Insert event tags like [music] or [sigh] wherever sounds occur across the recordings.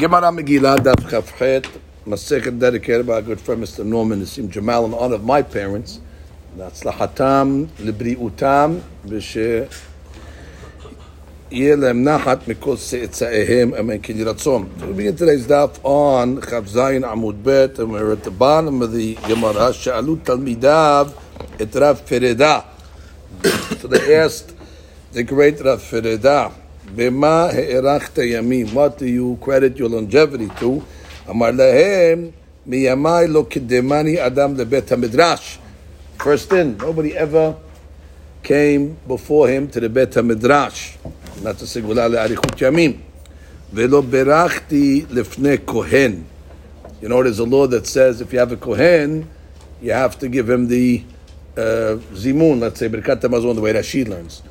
Gemara Megillah, Daf Chavchet, Masechet dedicated by our good friend Mr. Norman Nassim Jamal in honor of my parents. להצלחתם, לבריאותם, ושיהיה להם נחת מכל צאצאיהם, אמן כן יהי רצון. So we begin today's daf on Chav Zayin Amud Bet, and we're at the bottom of the Gemara, שאלו תלמידיו את רב פרדה. So [coughs] they asked the great Rav Fereda, what do you credit your longevity to? Amar lehem miyamai lo kidemani adam lebet midrash. First in, nobody ever came before him to the Bet Not to segula le'arichut yamim. Velo berachti lefne kohen. You know, there's a law that says if you have a kohen, you have to give him the uh, zimun, let's say, berkat the way Rashi learns.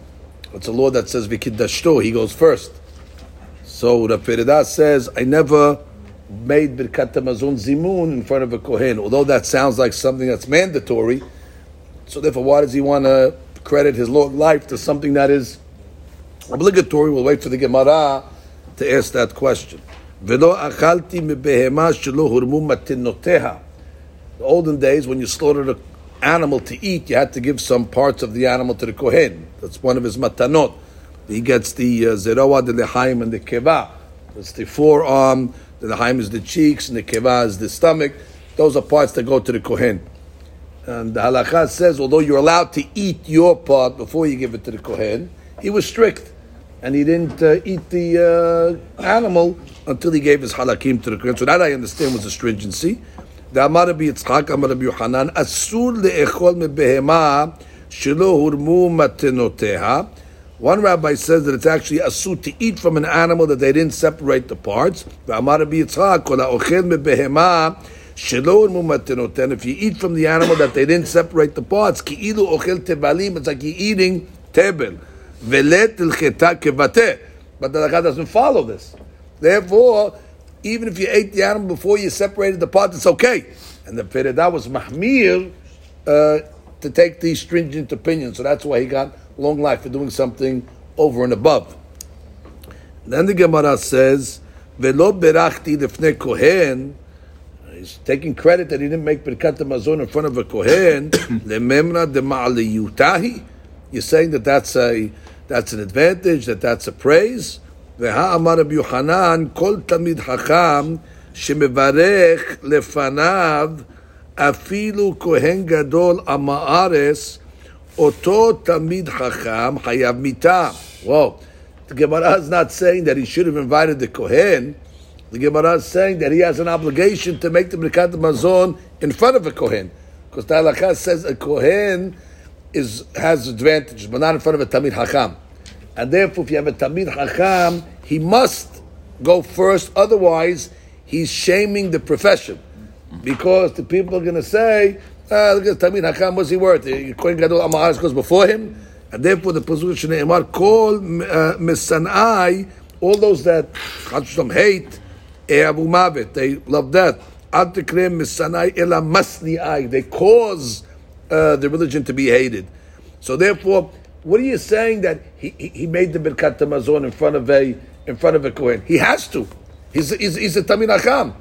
It's a law that says v'kiddashto. He goes first. So Rav Perida says, I never made Birkat Hamazon zimun in front of a kohen. Although that sounds like something that's mandatory. So therefore, why does he want to credit his long life to something that is obligatory? We'll wait for the Gemara to ask that question. The olden days, when you slaughtered a animal to eat, you had to give some parts of the animal to the Kohen. That's one of his matanot. He gets the uh, zeroa, the lehaim, and the keva. That's the forearm, the lehaim is the cheeks, and the keva is the stomach. Those are parts that go to the Kohen. And the halakha says, although you're allowed to eat your part before you give it to the Kohen, he was strict. And he didn't uh, eat the uh, animal until he gave his halakim to the Kohen. So that I understand was a stringency. ואמר רבי יצחק, אמר רבי יוחנן, אסור לאכול מבהמה שלא הורמו מתנותיה. One rabbi says that it's actually asur to eat from an animal that they didn't separate the parts. ואמר רבי יצחק, כל האוכל מבהמה שלא הורמו מתנותיה. If you eat from the animal that they didn't separate the parts, כאילו אוכל תבלים, it's like you're eating תבל. ולת הלכתה כבתה. But the halakha doesn't follow this. Therefore, even if you ate the animal before you separated the parts, it's okay. And the Peredah was mahmir uh, to take these stringent opinions. So that's why he got long life for doing something over and above. Then the Gemara says, Velo berachti lefne kohen, he's taking credit that he didn't make Birkat Hamazon in front of a kohen, [coughs] lememra de ma'aliyutahi. You're saying that that's a that's an advantage, that that's a praise. והאמר רבי יוחנן, כל תלמיד חכם שמברך לפניו אפילו כהן גדול עם הארץ, אותו תלמיד חכם חייב מיתה. Whoa. The Gemara is not saying that he should have invited the Kohen. The Gemara is saying that he has an obligation to make the Birkat Mazon in front of a Kohen. Because the halakha says a Kohen is, has advantages, but not in front of a Tamid Hakam. And therefore, if you have a Tamid Hakam, he must go first. Otherwise, he's shaming the profession. Because the people are going to say, ah, look at Tamid Hakam, what's he worth? Kohen Gadol Amaharis goes before him. And therefore, the position Ne'emar, call Misanai, all those that hate, Abu Mavet, they love Masni'ai, they cause uh, the religion to be hated. So therefore, what are you saying that he, he, he made the Birkat Hamazon in front of a in front of a Kohen? He has to. He's, he's, he's a Tamir Acham.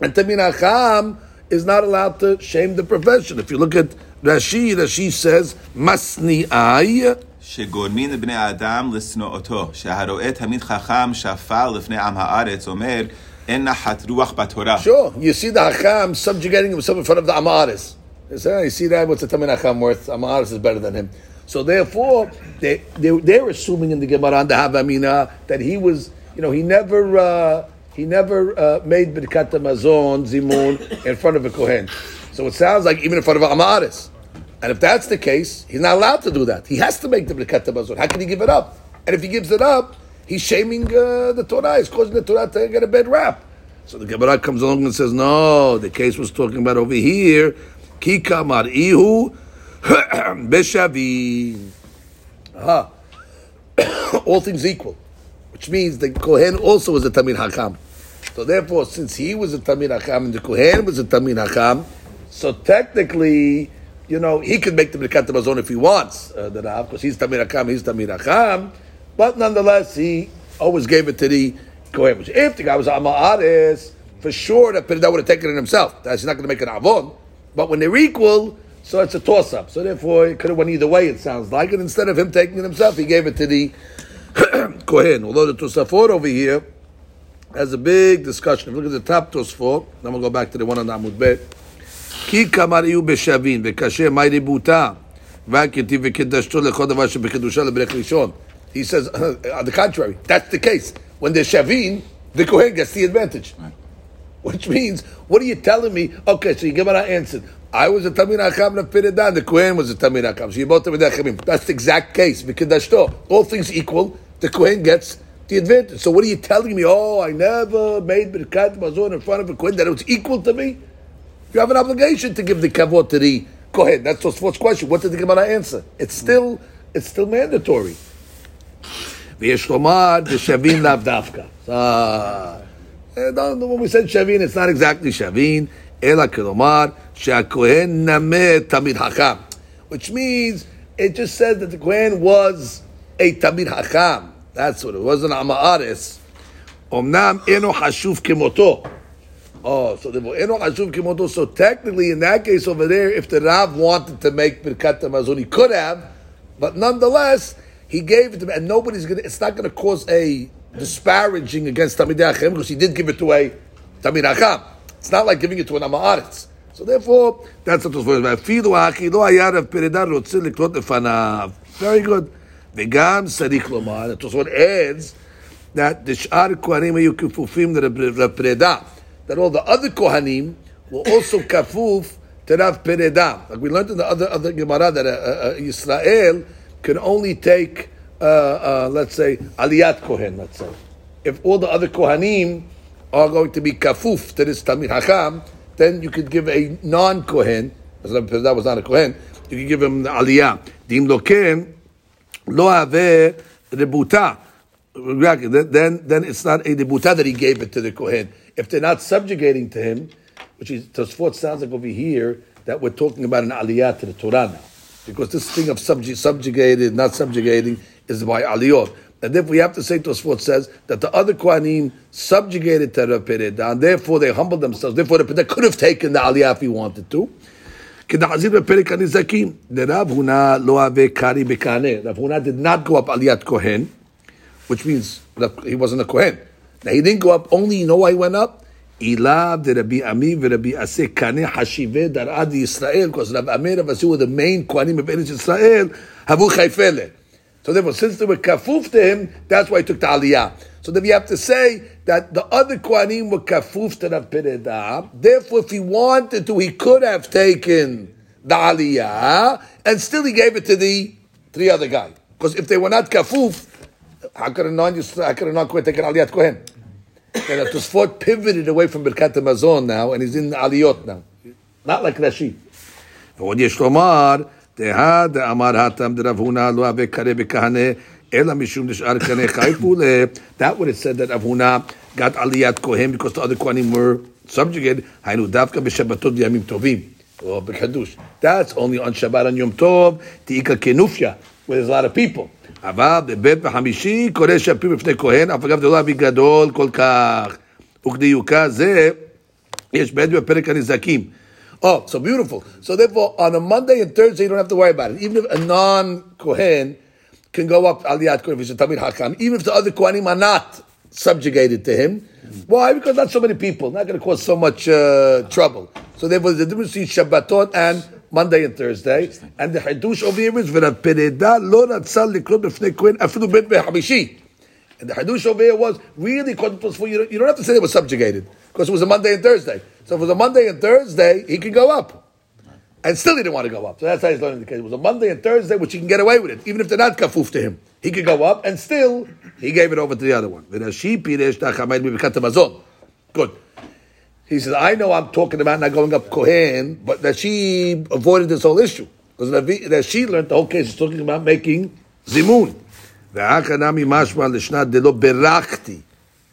And Tamir Acham is not allowed to shame the profession. If you look at Rashi, Rashi says, Masni ay. שגורמים לבני האדם לשנואותו, שהרואה תמיד חכם שפל לפני עם הארץ, אומר, אין נחת רוח בתורה. Sure, you see the Acham subjugating himself in front of the Amaris. You say, you see that? What's the Tamir Acham worth? Amaris is better than him. So therefore, they, they, they're assuming in the Gemara and the Havamina that he was, you know, he never, uh, he never uh, made Birkat Hamazon, Zimun, in front of a Kohen. So it sounds like even in front of Amaris. And if that's the case, he's not allowed to do that. He has to make the Birkat Hamazon. How can he give it up? And if he gives it up, he's shaming uh, the Torah. He's causing the Torah to get a bad rap. So the Gemara comes along and says, no, the case was talking about over here. Ki kamar [coughs] [coughs] All things equal. Which means the Kohen also was a Tamir Hakam. So therefore, since he was a Tamir Hakam and the Kohen was a Tamir Hakam, so technically, you know, he could make the Birkat Hamazon if he wants, uh, the Rav, because he's Tamir Hakam, he's Tamir Hakam. But nonetheless, he always gave it to the Kohen. If the guy was Ama'aris, for sure that Perida would have taken it himself. That's not going to make an Avon. But when they're equal, so it's a toss up. So therefore, it could have went either way, it sounds like. And instead of him taking it himself, he gave it to the [clears throat] Kohen. Although the Tosafot over here has a big discussion. If you look at the top Tosafot, then we'll go back to the one on Amud Bet. כי כמר יהיו בשווין, וקשה מה ריבותה, רק יתיב וקידשתו לכל דבר שבחידושה לברך ראשון. He says, on [clears throat] the contrary, that's the case. When there's shavin, the Kohen gets the advantage. Which means, what are you telling me? Okay, so you give an answer. I was a Tamir Hakam of Piridan, the Kohen was a Tamir Hakam. So you both Tamir Hakamim. That's the exact case. Vikidashto. All things equal, the Kohen gets the advantage. So what are you telling me? Oh, I never made Birkat Mazon in front of a Kohen, that it was equal to me? You have an obligation to give the kavod to the Kohen. That's Tosfot's question. What did the Gemara answer? It's still, it's still mandatory. ויש לומר, דשבין לאו דווקא. So, eh, don't- when we said shavin, it's not exactly shavin, Ela kelomar she'akohen nameh which means it just says that the Kohen was a tamid hakam. That's what it was. An amaris. Omnam eno hashuv kemoto. Oh, so the eno hashuv kemoto. So technically, in that case over there, if the Rav wanted to make birkat hamazon, he could have, but nonetheless, he gave it to me, and nobody's gonna. It's not gonna cause a disparaging against tamid hakam because he did give it to a tamid hakam. It's not like giving it to an Amaretz. So therefore, that's what was for אפילו האחי לא היה רב פרידה רוצה לקנות לפניו. Very good. וגם צריך לומר, התוספות adds, that the שאר כהנים היו כפופים לרב פרידה. That all the other Kohanim were also kafuf to Rav Pereda. Like we learned in the other, other Gemara that uh, uh, Israel can only take, uh, uh, let's say, Aliyat Kohen, let's say. If all the other Kohanim are going to be kafuf to this Tamir Hakam, then you could give a non-Kohen, because that was not a Kohen, you could give him the Aliyah. Dim lo ken, lo have rebuta. Then, then, it's not a debuta that he gave it to the Kohen. If they're not subjugating to him, which is Tosfot sounds like over here that we're talking about an aliyah to the Torah now, because this thing of subju- subjugated, not subjugating, is by aliyot. And therefore, we have to say Tosfot says that the other Kohanim subjugated to Rav Pereda, and therefore they humbled themselves. Therefore, the Pereda could have taken the aliyah if he wanted to. כדחזיר בפרק הנזקים, לרב הונא לא הווה קרי בקנה. רב הונא did not go up עליית כהן, which means that he wasn't a Kohen. Now he didn't go up only, you know why he went up? Ilav de Rabbi Ami ve Rabbi Aseh Kaneh Hashive Darad Yisrael, because Rabbi Ami and Rabbi Aseh were the main Kohanim of Eretz Yisrael, Havu Chayfele. So therefore, since they were kafuf to him, that's why he took the aliyah. So then we have to say that the other Kohanim were kafuf to Rav Pereda. Therefore, if he wanted to, he could have taken the aliyah, and still he gave it to the to the other guy. Because if they were not kafuf, how could a non how could a non Kohen take an aliyat Kohen? And the Tosfot pivoted away from Birkat Hamazon now, and he's in aliyot now, not like Rashi. ועוד יש לומר, דהא דאמר התם דרב הונא לא הווה קרא בכהנה, אלא משום דשאר קנה חי פולה. That would have said that Rav Huna got aliyat Kohen because the other Kohanim were subjugated. היינו דווקא בשבתות בימים טובים. or בקדוש. That's only on Shabbat and Yom Tov, תאיקה כנופיה, where there's a lot of people. אבל בבית וחמישי קורא שפיר בפני כהן, אף אגב זה לא אבי גדול כל כך. וכדיוקה זה, יש בעת בפרק הנזקים. Oh, so beautiful. So therefore, on a Monday and Thursday, you don't have to worry about it. Even if a non-Kohen can go up Aliyat Kohen, if he's a Tamid Hakam, even if the other Kohanim are not subjugated to him. Why? Because not so many people. Not going to cause so much uh, trouble. So therefore, the difference between Shabbatot and Monday and Thursday. And the Hadush over here is, "V'rapireda lo ratzal likrot b'fnei Kohen afilu bet b'hamishi." And the Hadush over here was really according you don't have to say they were subjugated because it was a Monday and Thursday. So if it was a Monday and Thursday, he could go up. And still he didn't want to go up. So that's how he's learning the case. It was a Monday and Thursday, which he can get away with it, even if they're not kafuf to him. He could go up, and still he gave it over to the other one. Good. He says, I know I'm talking about not going up Kohen, but that she avoided this whole issue. Because that she learned the whole case is talking about making Zimun.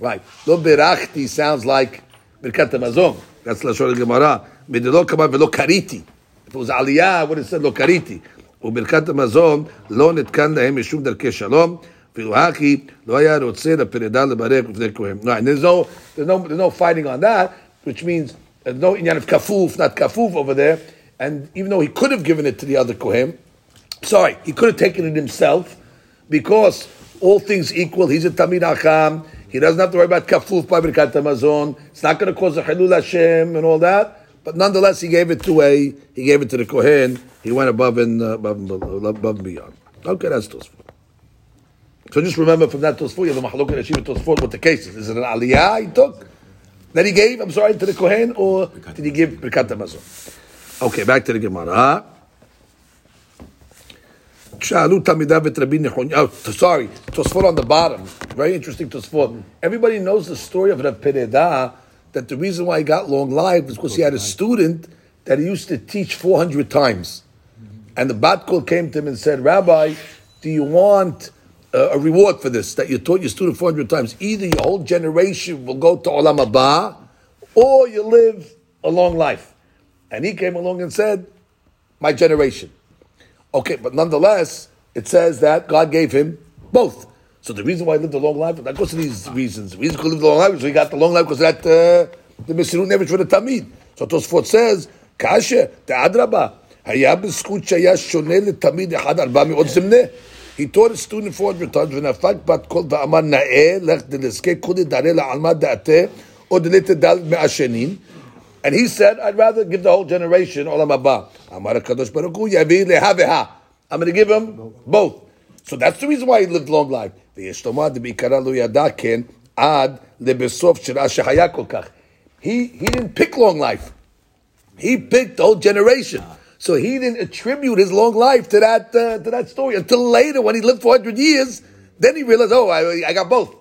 Right. Lo berachti sounds like Birkat Mazon. That's לשון הגמרא. מדלא כמה ולא קריתי. If it was עלייה, I would have said לא קריתי. וברכת המזון לא נתקן להם משום דרכי שלום, Filhaki, lo היה רוצה לפרידה לברך בפני כהן. Right, and there's no, there's no, there's no fighting on that, which means there's no inyan of kafuf, not kafuf over there. And even though he could have given it to the other kohen, sorry, he could have taken it himself, because all things equal, he's a Tamid Acham, he doesn't have to worry about kafuf by Birkat Hamazon, it's not going to cause a Hilul Hashem and all that, but nonetheless, he gave it to a, he gave it to the Kohen, he went above and, uh, above, and- above and beyond. Okay, that's Tosfot. So just remember from that Tosfot, you have the Mahalok and Yeshiva Tosfot, what the case is. Is it an Aliyah he took? That he gave, I'm sorry, to the Kohen, or did he give Birkat Hamazon? Okay, back to the Gemara. Shalu Tamidav et Rabbi sorry, Tosfot on the bottom. Very interesting Tosfot. Everybody knows the story of Rav Pereda, that the reason why he got long life was because he had a student that he used to teach 400 times. And the Batkol came to him and said, Rabbi, do you want uh, a reward for this, that you taught your student 400 times? Either your whole generation will go to Olam Haba, or you live a long life. And he came along and said, my generation. Okay, but nonetheless, it says that God gave him both. So the reason why he lived a long life, not because of these reasons. The reason he lived a long life is he got the long life because of that uh, the Mesirut Nevish for the Tamid. So Tosfot says, Kasha, Ta'adraba, היה בזכות שהיה שונה לתמיד אחד ארבע מאות זמנה. He taught a student 400 times, ונפק בת קול ואמר נאה, לך דלזכה כולי דרא לעלמא דעתה, או דלית דל מהשנים. And he said, I'd rather give the whole generation olam haba. Amar Kadosh Baruch Hu yavi lehaveha. I'm going to give him both. So that's the reason why he lived long life. He he didn't pick long life. He picked the whole generation. So he didn't attribute his long life to that uh, to that story until later when he lived 400 years. Then he realized, oh, I, I got both.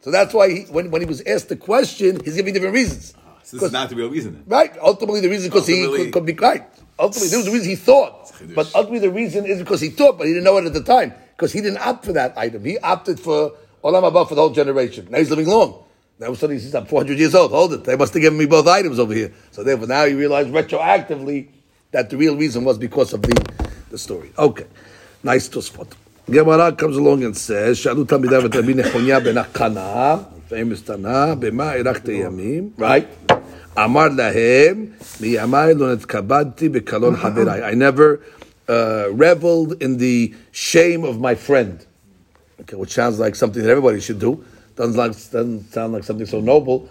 So that's why he, when, when he was asked the question, he's giving different reasons. So this is not the real reason. then. Right? Ultimately, the reason because he Ultimately- could, could be right. Ultimately, there was the reason he thought. But ultimately, the reason is because he thought, but he didn't know it at the time. Because he didn't opt for that item. He opted for Olam Haba for the whole generation. Now he's living long. Now suddenly he's I'm 400 years old. Hold it. They must have given me both items over here. So therefore, now you realize retroactively that the real reason was because of the, the story. Okay. Nice to spot. Gemara comes along and says, שאלו תלמידיו את רבי נחוניה בן הקנה, famous תנא, במה הארכת ימים, right? Amar lahem, miyamai lo netkabadti bekalon mm-hmm. haverai. I never uh, reveled in the shame of my friend. Okay, which sounds like something that everybody should do. Doesn't, like, doesn't sound like something so noble.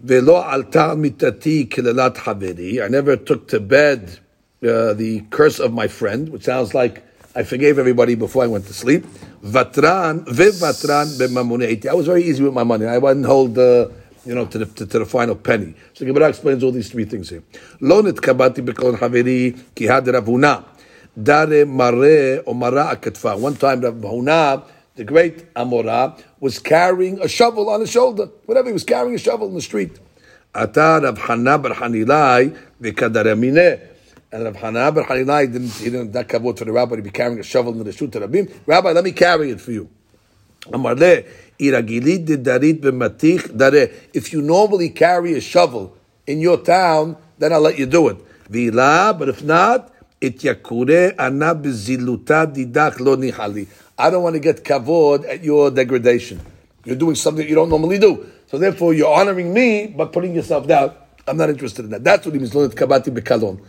Velo alta mitati kilelat haveri. I never took to bed uh, the curse of my friend, which sounds like I forgave everybody before I went to sleep. Vatran vevatran bemamuneiti. I was very easy with my money. I wouldn't hold the you know, to the, to, to the final penny. So Gemara explains all these three things here. Lonit kabati bekon haveri ki Ravuna. Dare mare omara akatfa. One time Ravuna, the great Amora, was carrying a shovel on his shoulder. Whatever, he was carrying a shovel in the street. Ata Rav Hana bar Hanilai v'kadare mineh. And Rav Hana bar Hanilai didn't, he didn't, that kavod for the rabbi to be carrying a shovel in the street to Rabim. Rabbi, let me carry it for you. Amar. Uh, if you normally carry a shovel in your town, then I'll let you do it. But if not, it yakure. I don't want to get kavod at your degradation. You're doing something you don't normally do. So therefore, you're honoring me by putting yourself down. I'm not interested in that. That's what he means, learned bekalon.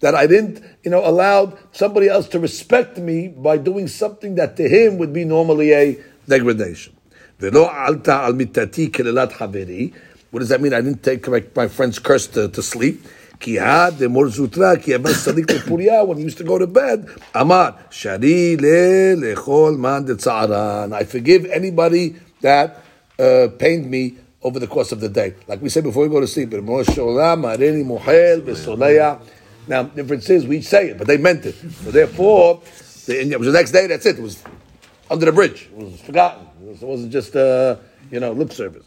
That I didn't, you know, allow somebody else to respect me by doing something that to him would be normally a degradation. ולא עלתה על מיטתי כללת חברי. What does that mean? I didn't take my, my friend's curse to, to sleep. כי הא דמור זוטרא, כי אבא צדיק לפוריה, when he used to go to bed, אמר, שרי ל- לכל מאן דצערן. I forgive anybody that uh, pained me over the course of the day. Like we said before we go to sleep, "Rimon Sholem, Harini Mohel, Besolea." Now, the difference is we say it, but they meant it. So therefore, the, it was the next day, that's it. It was under the bridge. It was forgotten. It wasn't just uh, you know lip service.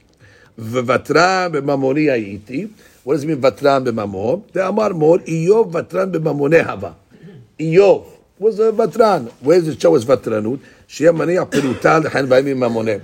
Vatra b'mamoni ayiti. What does it mean vatrā b'mamor? The Amar Mor Iyov vatrā b'mamone hava. Iyov was a vatran. Where's the it show as vatranut? Shia maniya perutal lechan vayim mamone.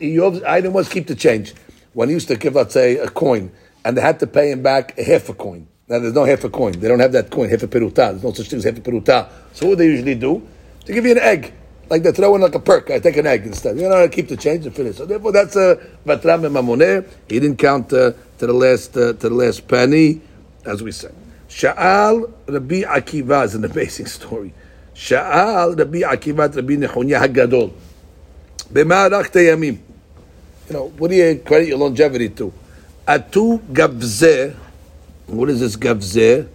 Iyov's item was keep the change. When he used to give, let's say, a coin, and they had to pay him back a half a coin. Now there's no half a coin. They don't have that coin, half a peruta. There's no such thing as half a peruta. So what do they usually do? They give you an egg. Like they throw in like a perk. I take an egg instead. You know, I keep the change and finish. So therefore, that's a vatram mamoneh. He didn't count uh, to the last uh, to the last penny, as we said. Sha'al Rabbi Akiva is an amazing [laughs] story. Sha'al Rabbi Akiva Rabbi Nehunya Hagadol. Arachta yamim. You know, what do you credit your longevity to? Atu gavzeh. What is this gavzeh?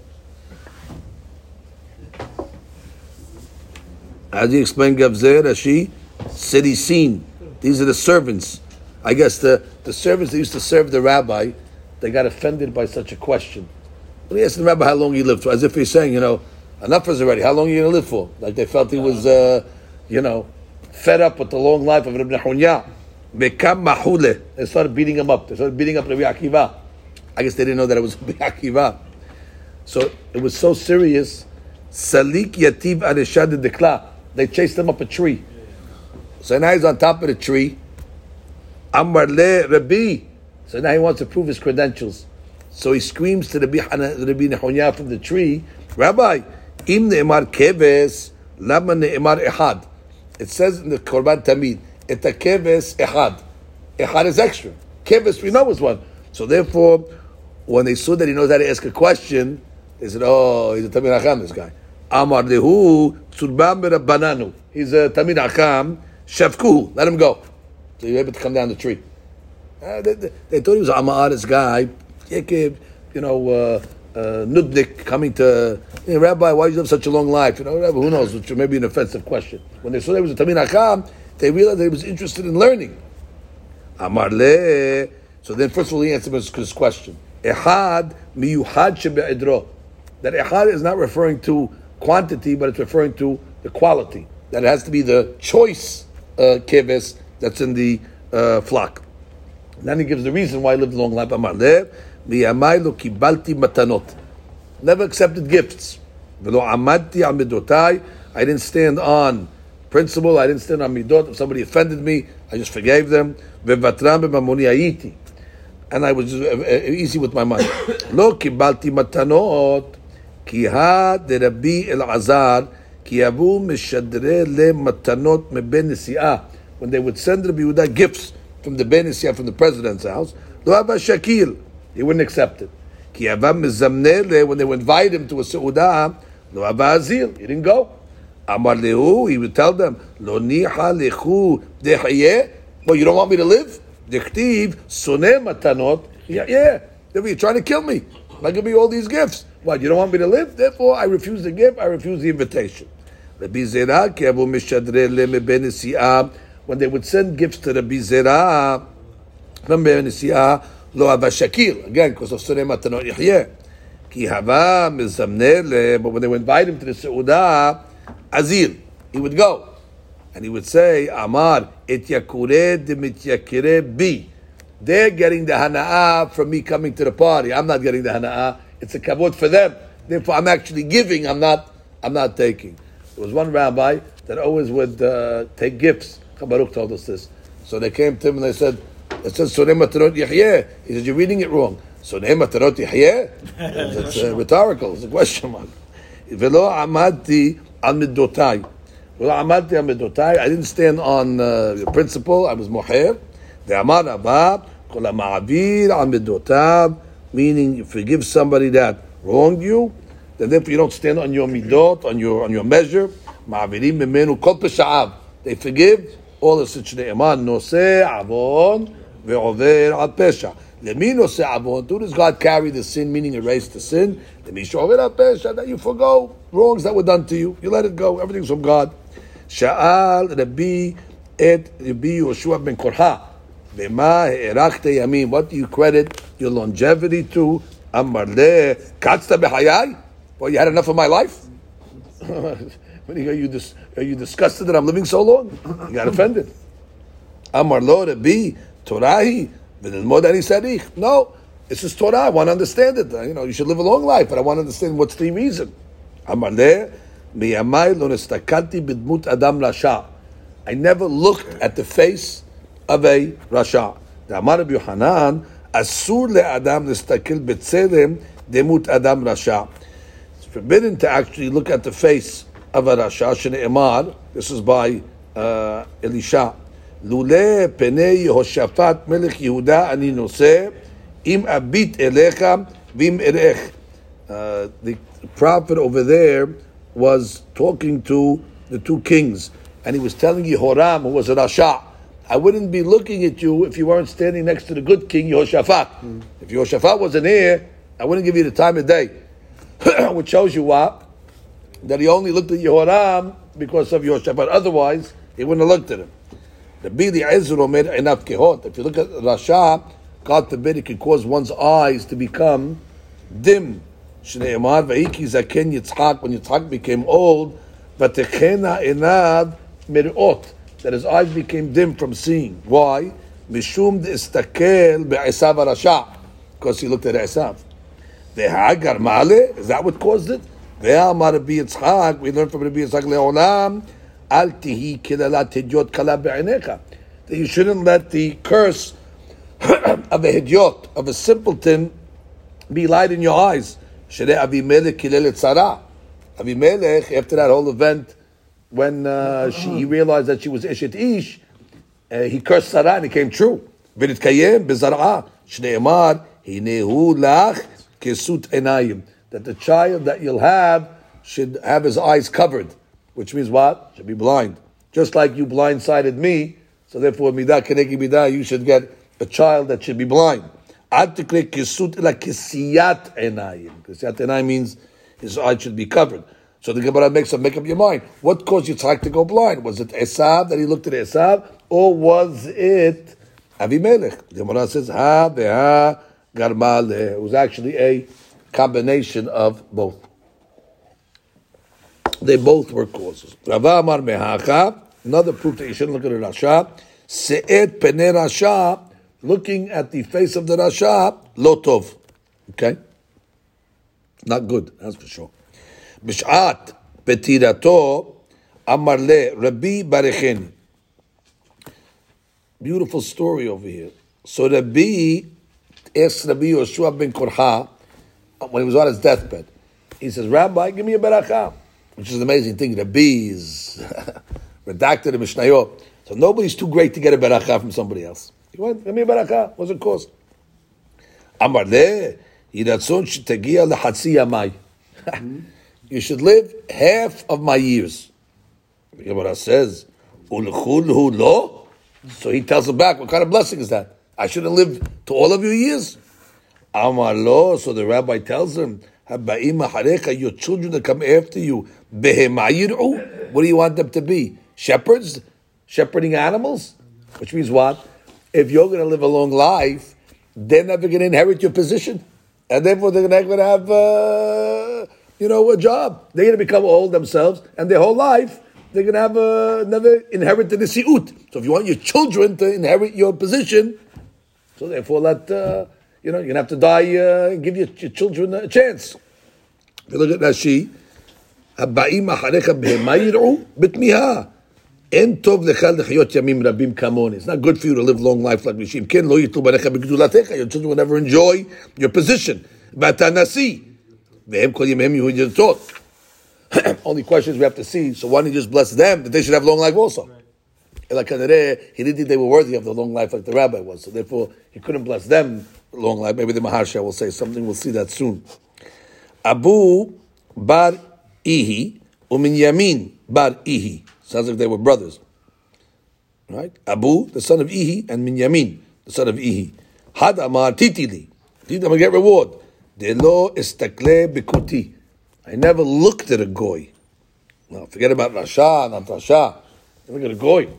Do you explain Gavzer? Said he's seen. These are the servants. I guess the, the servants that used to serve the rabbi, they got offended by such a question. He asked the rabbi how long he lived for, as if he's saying, you know, enough is already. How long are you going to live for? Like they felt he was, uh, you know, fed up with the long life of Ibn Hunya. Mahule. They started beating him up. They started beating up Rabbi Akiva. I guess they didn't know that it was [laughs] Rabbi Akiva. So it was so serious. Salik yativ areshad dekla. They chased him up a tree. So now he's on top of the tree. Amar le Rabbi. So now he wants to prove his credentials. So he screams to the Rabbi, Rabbi Nehonya from the tree, Rabbi, im ne'emar keves, lama ne'emar ehad. It says in the Korban Tamid, et keves ehad. Ehad is extra. Keves we know is one. So therefore, when they saw that he knows how to ask a question, they said, oh, he's a Tamid Acham, this guy. Amar lehu tzurbam bananu. He's a Tamid Acham, shafkuhu. Let him go. So you're able to come down the tree. Uh, they, they, they, thought he was a Amaris guy. You know, uh, uh, Nudnik coming to, hey, Rabbi, why do you live such a long life? You know, who knows, which may be an offensive question. When they saw there was a Tamid Acham, they realized he was interested in learning. Amar le. So then, first of all, he answered his question. Ehad miyuhad shebe'edro. That ehad is not referring to quantity, but it's referring to the quality. That it has to be the choice uh, that's in the uh, flock. And then he gives the reason why he lived a long life. Matanot. Never accepted gifts. I didn't stand on principle. I didn't stand on midot. If somebody offended me, I just forgave them. And I was just, uh, uh, easy with my money. [coughs] Lo kibalti matanot. כי דרבי אלעזר, כי יבואו משדרי למתנות מבן נסיעה. When they would send Rabbi Yehuda gifts from the Ben Nisiah, from the president's house, לא אבא shakil. He wouldn't accept it. כי אבא מזמנה, when they would invite him to a סעודה, לא אבא azil. He didn't go. אמר להו, he would tell them, לא ניחא לכו דחיה. Well, you don't want me to live? דכתיב, שונא מתנות, yeah, yeah. You're trying to kill me. Not give me all these gifts. What, you don't want me to live? Therefore, I refuse the gift, I refuse the invitation. When they would send gifts to Rabbi Zera from Benisiah, lo hava shakil. Again, because of Sunay Matanot Yahye. Ki hava mizamne but when they would invite him to the Seudah, Azil, he would go. And he would say, et yakure de mityakire bi. They're getting the hana'ah from me coming to the party. I'm not getting the hana'ah. It's a kavod for them. Therefore, I'm actually giving. I'm not. I'm not taking. There was one rabbi that always would uh, take gifts. Baruch told us this. So they came to him and they said, "It says Sonei Matarot Yahye." He said, "You're reading it wrong." Sonei Matarot. It's uh, rhetorical. It's a question mark. Velo amadti al midotai. Velo amadti al midotai. I didn't stand on uh, principle. I was moher. The amar abba kol ma'avir al midotav meaning you forgive somebody that wronged you, then therefore you don't stand on your midot, on your on your measure. Ma'avirim memenu kol pesha'av. They forgive all the situation. Nose avon ve'over al pesha. Lemi nose avon. Do does God carry the sin, meaning erase the sin? Lemi shover al pesha. That you forgo wrongs that were done to you. You let it go. Everything's from God. Sha'al Rabbi et Rabbi Yoshua ben Korha. What do you credit your longevity to? Amar le katzta b'hayai. Well, you had enough of my life. [laughs] are you dis, are you disgusted that I'm living so long? You got offended. Amar lo Rabbi Torahi v'nilmod ani sarich. No, it's just Torah. I want to understand it. You know, you should live a long life, but I want to understand what's the reason. Amar le miyamai lo nestakalti b'dmut adam rasha. I never looked at the face of a rasha. The Amar Yohanan, Asur le'adam nistakil b'tzelem demut adam rasha. It's forbidden to actually look at the face of a rasha. Shne'emar, this is by uh, Elisha, לולא פני יהושפט מלך יהודה אני נושא, אם אביט אליך ואם אראך. Uh, the prophet over there was talking to the two kings, and he was telling Yehoram, who was a Rasha, I wouldn't be looking at you if you weren't standing next to the good king Yehoshaphat. Hmm. If Yehoshaphat wasn't here, I wouldn't give you the time of day. [clears throat] Which shows you what? That he only looked at Yehoram because of Yehoshaphat. Otherwise, he wouldn't have looked at him. The Bili Ezra made enough kehot. If you look at Rasha, God forbid it could cause one's eyes to become dim. Shneimar v'iki zaken Yitzhak, when Yitzhak became old, v'techena enav mir'ot, that his eyes became dim from seeing. Why? Mishum istakel be'esav Rasha, because he looked at Esav. Ve'hagar male, is that what caused it? Ve'amar Rabbi Yitzhak, we learn from Rabbi Yitzhak le'olam, al tihi kilalat hidyot kala be'enecha. That you shouldn't let the curse [clears throat] of a hidyot, of a simpleton, be light in your eyes. Shere Avimelech kilel et Sarah. Avimelech, after that whole event, when uh, she realized that she was Ishit Ish, uh, he cursed Sarah and it came true. That the child that you'll have should have his eyes covered, which means what? Should be blind. Just like you blindsided me, so therefore, midah kenegi midah, you should get a child that should be blind. Ad tikre kisut ela kisiyat enayim. Kisiyat enayim means his eye should be covered. So the Gemara makes up, make up your mind. What caused Yitzhak to go blind? Was it Esav that he looked at Esav, or was it Avimelech? The Gemara says, Ha beha garmale. It was actually a combination of both. They both were causes. Rava Amar Mehacha, another proof that you shouldn't look at a Rasha. Se'et pene Rasha, looking at the face of the Rasha, lotov. Okay? Not good, that's for sure. Petirato amar le Rabbi Barecheni. Beautiful story over here. So Rabbi asked Rabbi Yoshua ben Korha uh, when he was on his deathbed. He says, Rabbi, give me a barakah. Which is an amazing thing. Rabbi is [laughs] redacted in Mishnayot. So nobody's too great to get a barakah from somebody else. He went, give me a barakah. What's it cost? Amar le, yiratzon shetagia lehatzi yamai. [laughs] Hmm. You should live half of my years. The Gemara says, Ulchulhu lo. So he tells him back, what kind of blessing is that? I shouldn't live to all of your years. Amar lo. So the rabbi tells him, your children that come after you. What do you want them to be? Shepherds? Shepherding animals? Which means what? If you're going to live a long life, they're never going to inherit your position. And therefore they're going to have, uh, you know, a job. They're going to become old themselves, and their whole life, they're going to have uh, never inherited the si'ut. So if you want your children to inherit your position, so therefore let, uh, you know, you're going to have to die uh, and give your, your children a chance. If you look at Rashi, הבאים אחריך בהמה יראו בתמיהה. אין טוב לך לחיות ימים רבים כמוני. It's not good for you to live long life like me. שאם כן לא יתלו בניך בגדולתך, your children will never enjoy your position. ואתה נשיא. [clears throat] Only questions we have to see. So why don't you just bless them that they should have long life also? Right. He didn't think they were worthy of the long life like the rabbi was. So therefore, he couldn't bless them long life. Maybe the Maharsha will say something. We'll see that soon. Abu bar Ihi umin Yamin bar Ihi. Sounds like they were brothers. Right? Abu, the son of Ihi, and Minyamin, the son of Ihi. Had Amar Titili. Titili, I'm going to get reward. Delo istakle bikuti. I never looked at a goy. Now, forget about Rasha, not Rasha. Look at a goy.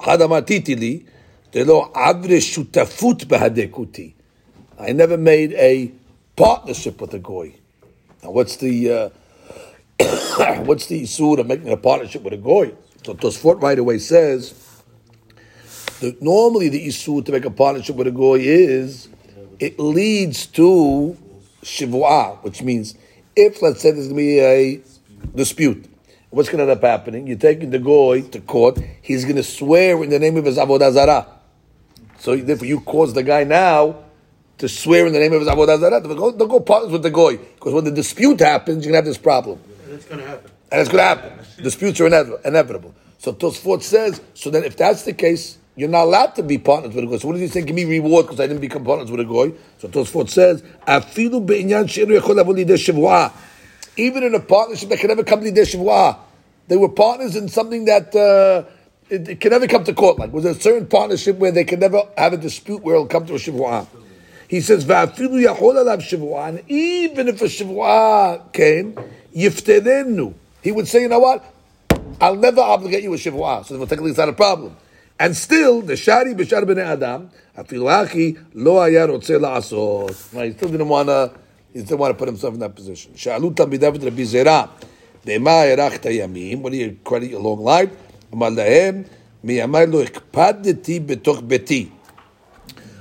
Had Amar Titili. Delo avre shutafut behadekuti. I never made a partnership with a goy. Now, what's the uh, [coughs] what's the issue of making a partnership with a goy? So Tosfot right away says that normally the issue to make a partnership with a goy is it leads to shivua, which means if let's say there's going to be a dispute, what's going to end up happening? You're taking the goy to court. He's going to swear in the name of his avodah zarah. So therefore, you cause the guy now to swear in the name of his avodah zarah. Don't go, partners with the goy because when the dispute happens, you're going to have this problem. And it's going to happen. And it's going to happen. Disputes are inevitable. So Tosfot says, so then if that's the case, you're not allowed to be partners with a goy. So what does he say? Give me reward because I didn't become partners with a goy. So Tosfot says, "Afilu be'inyan she'enu yachol lavol lidei shivua." Even in a partnership that can never come to lidei shivua, they were partners in something that uh, it, it can never come to court. Like was there a certain partnership where they can never have a dispute where it'll come to a shivua. He says, "Va'afilu yachol alav shivua," and even if a shivua came, yifterenu, he would say, "You know what? I'll never obligate you a shivua." So technically, it's not a problem. And still, the shari b'shar b'nei adam, afilachi lo haya rotze la'asot. He still didn't want to, he didn't want to put himself in that position. Sha'alu tamidav rabbi zera, de'ma erach tayamim, what do you credit a long life? Amar lahem, miyamai lo ikpadeti betoch beti.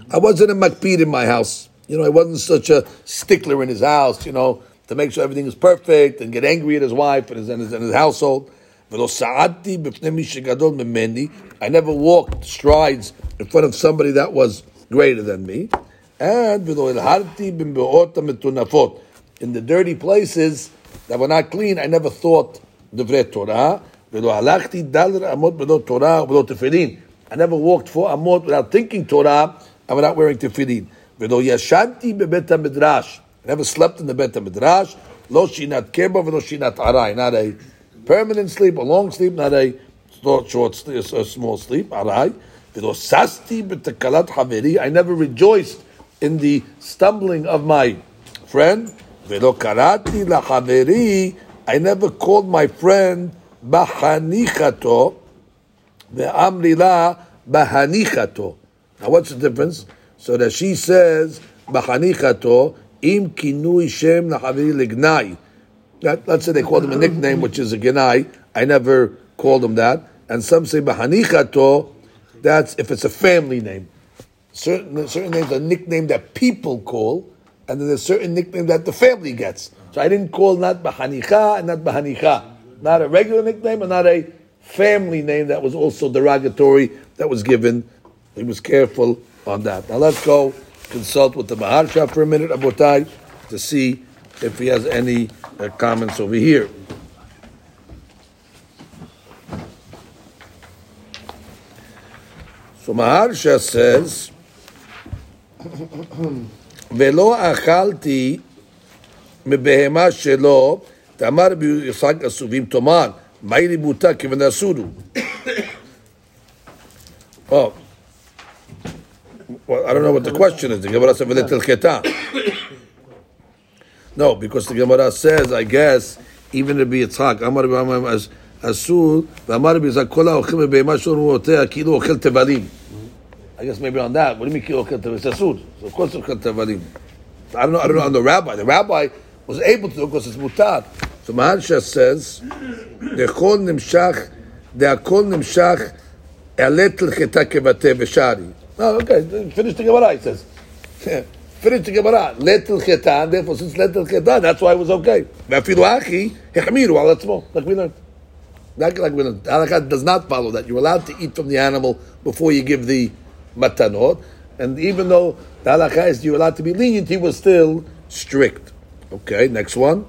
I wasn't a makpid in my house. You know, I wasn't such a stickler in his house, you know, to make sure everything is perfect and get angry at his wife and his, and his, and his household. ולא סעדתי בפני מי שגדול ממני. I never walked strides in front of somebody that was greater than me. And ולא הלהרתי במבואות המטונפות. In the dirty places that were not clean, I never thought דברי תורה. ולא הלכתי דל אמות בלא תורה ובלא תפילין. I never walked four amot without thinking Torah and without wearing tefillin. ולא ישנתי בבית המדרש. I never slept in the בית המדרש. לא שינת קבע ולא שינת ארעי. Not a permanent sleep, a long sleep, not a short sleep, a small sleep. Arai. I never rejoiced in the stumbling of my friend. I never called my friend bahanichato ve'amrila bahanichato. Now, what's the difference? So that she says bahanichato im kinui shem lachaveri lignai. That, let's say they called him a nickname, which is a genai. I never called him that. And some say bahanichato. That's if it's a family name. Certain certain names are nickname that people call, and then there's certain nickname that the family gets. So I didn't call not bahanicha and not bahanicha, not a regular nickname and not a family name that was also derogatory that was given. He was careful on that. Now let's go consult with the Maharsha for a minute, Abotai, to see if he has any uh, comments over here. So Maharsha says, ולא אכלתי מבהמה שלו, תאמר ביצחק אסובים תאמר, מהי ליבותה כיוון אסורו? Oh. Well, I don't know what the question is. The Gemara said, "V'letilcheta." No, because the Gemara says, I guess, even Rabbi Yitzhak, Amar Rabbi as אסור, ואמר רבי יצחק, כל האוכל בבהמה שלו רועותיה, כאילו אוכל I guess maybe on that, what do you mean כאילו אוכל תבלים? זה אסור, so of course אוכל תבלים. I don't know, I don't know on the rabbi. The rabbi was able to do because it's מותר. So Maharsha says, דכל נמשך, דהכל נמשך, העלית לחטא כבתה בשערי. Oh, okay, finish the Gemara, he says. [laughs] Finish the Gemara. Letel chetan. Therefore, since letel chetan, that's why it was okay. Ve'afilu achi hechmiru al atzmo. Like we learned. Like, like we learned. Halakha does not follow that. You're allowed to eat from the animal before you give the matanot. And even though the halakha is you're allowed to be lenient, he was still strict. Okay, next one.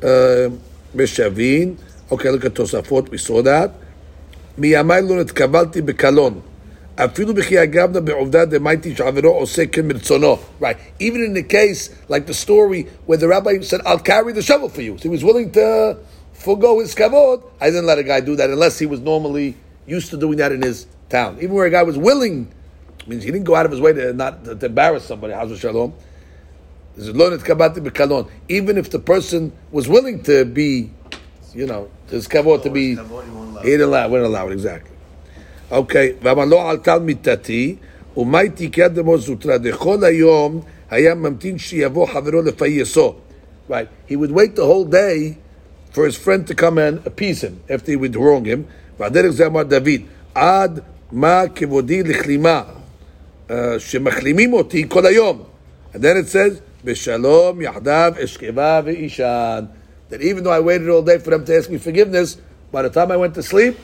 Meshavin. Okay, look at Tosafot. We saw that. מימיי לא נתקבלתי בקלון. Afilu b'chiyagavna be'ovda demaiti shavero oseh kemirtzono. Right. Even in the case, like the story where the rabbi said, I'll carry the shovel for you. So he was willing to forego his kavod. I didn't let a guy do that unless he was normally used to doing that in his town. Even where a guy was willing, means he didn't go out of his way to not to, to embarrass somebody. Hazul shalom. Even if the person was willing to be, you know, his kavod to be, he didn't allow, wouldn't allow it exactly. אוקיי, ואמר לו על טל מיתתי, ומאי תיקה דמו זוטרה, דכל היום היה ממתין שיבוא חברו לפייסו. Right, he would wait the whole day for his friend to come and appease him after he would wrong him. והדרך זה אמר דוד, עד מה כבודי לכלימה, uh, שמחלימים אותי כל היום. And then it says, בשלום יחדיו אשכבה ואישן. That even though I waited all day for them to ask me forgiveness, by the time I went to sleep,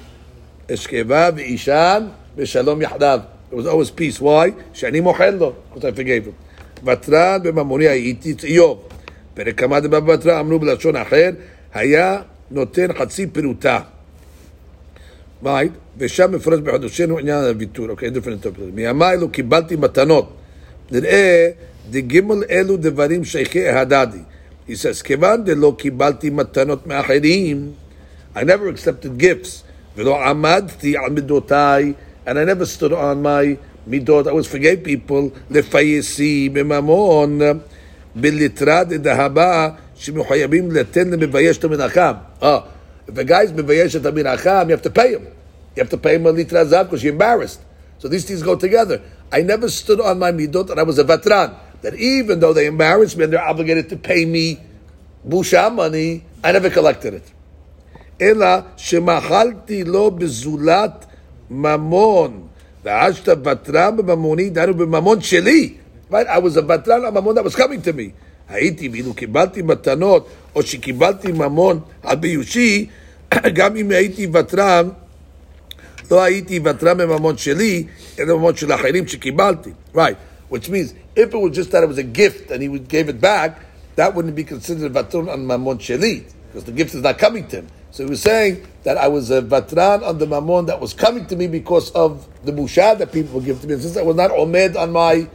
אשכבה ואישן בשלום יחדיו. There was always peace. Why? שאני מוחל לו, because I forgave him. ותרן בממוני הייתי איוב. פרק כמה דבא בתרא אמרו בלשון אחר, היה נותן חצי פירוטה. right? ושם מפורש בחדושנו עניין הוויתור, אוקיי, different interpretation. מימי אלו קיבלתי מתנות. נראה דגימל אלו דברים שייכי הדדי. He says, כיוון דלא קיבלתי מתנות מאחרים, I never accepted gifts, ולא עמדתי על מידותיי, and I never stood on my midot, I was forgave people, לפייסי בממון, בליטרה דהבה, שמחויבים לתן למבייש את המנחם. Oh, if a guy's מבייש את המנחם, you have to pay him. You have to pay him a litra zav because you're embarrassed. So these things go together. I never stood on my midot and I was a veteran. That even though they embarrassed me and they're obligated to pay me busha money, I never collected it. אלא שמחלתי לו בזולת ממון. ועשת ותרן בממוני, דהיינו בממון שלי. I was a ותרן הממון that was coming to me. הייתי, ואילו קיבלתי מתנות, או שקיבלתי ממון על ביושי, גם אם הייתי ותרן, לא הייתי ותרן מממון שלי, אלא ממון של אחרים שקיבלתי. Right. Which means, if it was just that it was a gift and he would gave it back, that wouldn't be considered vatron on mamon sheli, because the gift is not coming to him. So he was saying that I was a vatran on the mamon that was coming to me because of the mushad that people give to me. And since I was not omed on my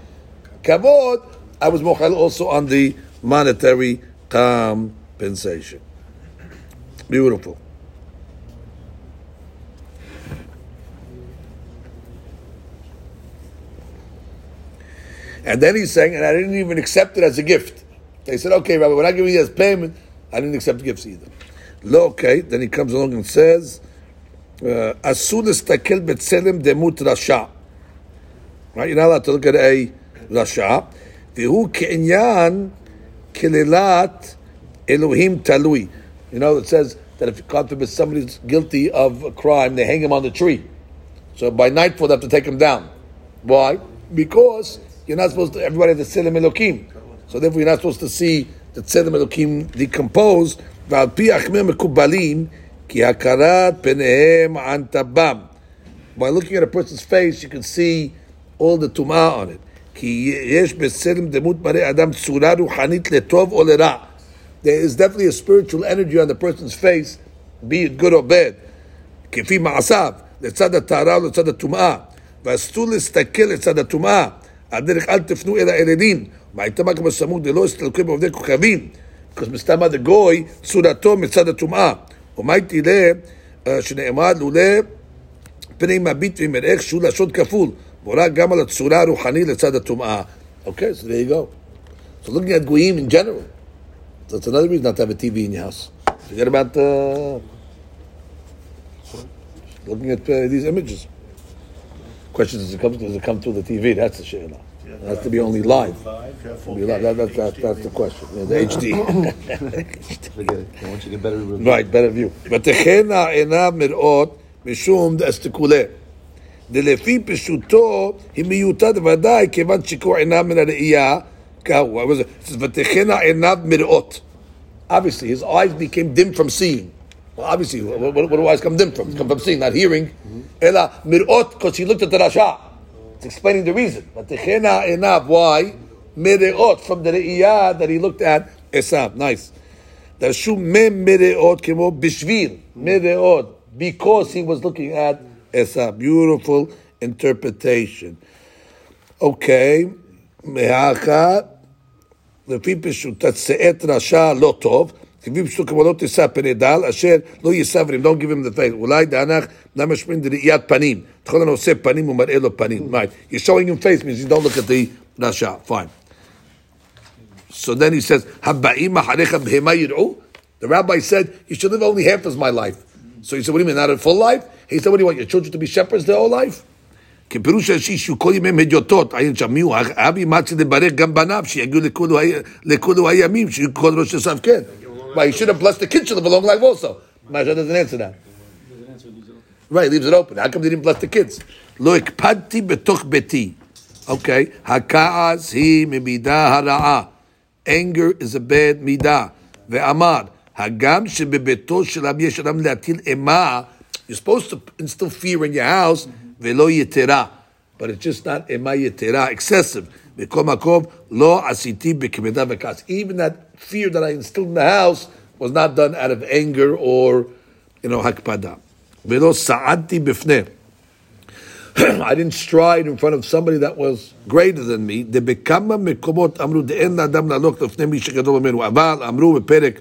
kavod, I was mochel also on the monetary compensation. Beautiful. And then he's saying, and I didn't even accept it as a gift. They said, okay, Rabbi, we're not giving you as payment. I didn't accept gifts either okay. Then he comes along and says, uh, as soon as takel betzelem demut rasha. Right? You're not allowed to look at a rasha. Vihu ke'inyan kelelat Elohim talui. You know, it says that if God forbid somebody's guilty of a crime, they hang him on the tree. So by nightfall, they have to take him down. Why? Because you're not supposed to, everybody has the Tzelem Elohim. So therefore, you're not supposed to see the Tzelem Elohim decompose ועל פי החמיר מקובלים, כי הכרת פניהם ען טבם. By looking at a person's face, you can see all the טומאה on it. כי יש בצלם דמות מראה אדם צורה רוחנית לטוב או לרע. There is definitely a spiritual energy on the person's face, be it good or bad. כפי מעשיו, לצד הטהרה ולצד הטומאה. ואסור להסתכל לצד הטומאה. הדרך אל תפנו אל האלילים. והייתה כמו סמוך דלא הסתלקו בעובדי כוכבים. because מסתמה דגוי צורתו מצד הטומאה. ומאי תראה שנאמר לולא פני מביט ומראה שהוא לשון כפול. מורה גם על הצורה הרוחנית לצד הטומאה. Okay, so there you go. So looking at goyim in general. So it's another reason not to have a TV in your house. Forget about uh, looking at uh, these images. Question is, does it come, does it come through the TV? That's the shayla. It has to be only live. Careful. Be live. That, that, that, that's the question. Yeah, the HD. Forget it. I want you to get better review. right, better view. ותכנה עיניו מראות משום דאסתכולה. דלפי פשוטו היא מיותד ודאי כיוון שיקור עיניו מן הראייה כהו. What was it? It says, ותכנה עיניו מראות. Obviously, his eyes became dim from seeing. Well, obviously, what, what, what do eyes come dim from? Come from seeing, not hearing. Ela mirot, because he looked at the Rasha. It's explaining the reason. ותכנה עיניו, why? מראות, from the ראייה that he looked at Esav. Nice. דרשו ממראות כמו בשביל, מראות, because he was looking at Esav. Beautiful interpretation. Okay, מהאחת, לפי פשוטת שאת רשע לא טוב, כפי פשוט כמו לא תישא פני דל, אשר לא יישא ונים, don't give him the face. אולי דענך, למה שומעים דראיית פנים. תכל הנושא פנים ומראה לו פנים. Right. You're showing him face means you don't look at the רשע. Fine. So then he says, "Haba'im acharecha behema yir'u." The rabbi said, "You should live only half as my life." So he said, "What do you mean, not a full life?" He said, "What do you want your children to be shepherds their whole life?" כפירוש האישי שהוא כל ימיהם הדיוטות, עין שם, מי הוא? אבי מצי לברך גם בניו, שיגיעו לכולו ה- לכולו הימים, שיהיו כל ראש עשיו כן. Why he should have blessed the kitchen of a long life also. Maharsha doesn't answer that. Leaves right, leaves it open. How come they didn't bless the kids? Loik padti betuch beti. Okay, hakaas he mimida hara'a. Anger is a bad midah. Ve'amad hagam shebebeto shel am le'atil ema. You're supposed to instill fear in your house. Ve'lo yetera, but it's just not ema yetera, excessive. Even that fear that I instilled in the house was not done out of anger or, you know, הקפדה. ולא סעדתי בפני. [clears throat] I didn't stride in front of somebody that was greater than me. דבכמה מקומות אמרו דאין לאדם לעלות לפני מי שגדול ממנו, אבל אמרו בפרק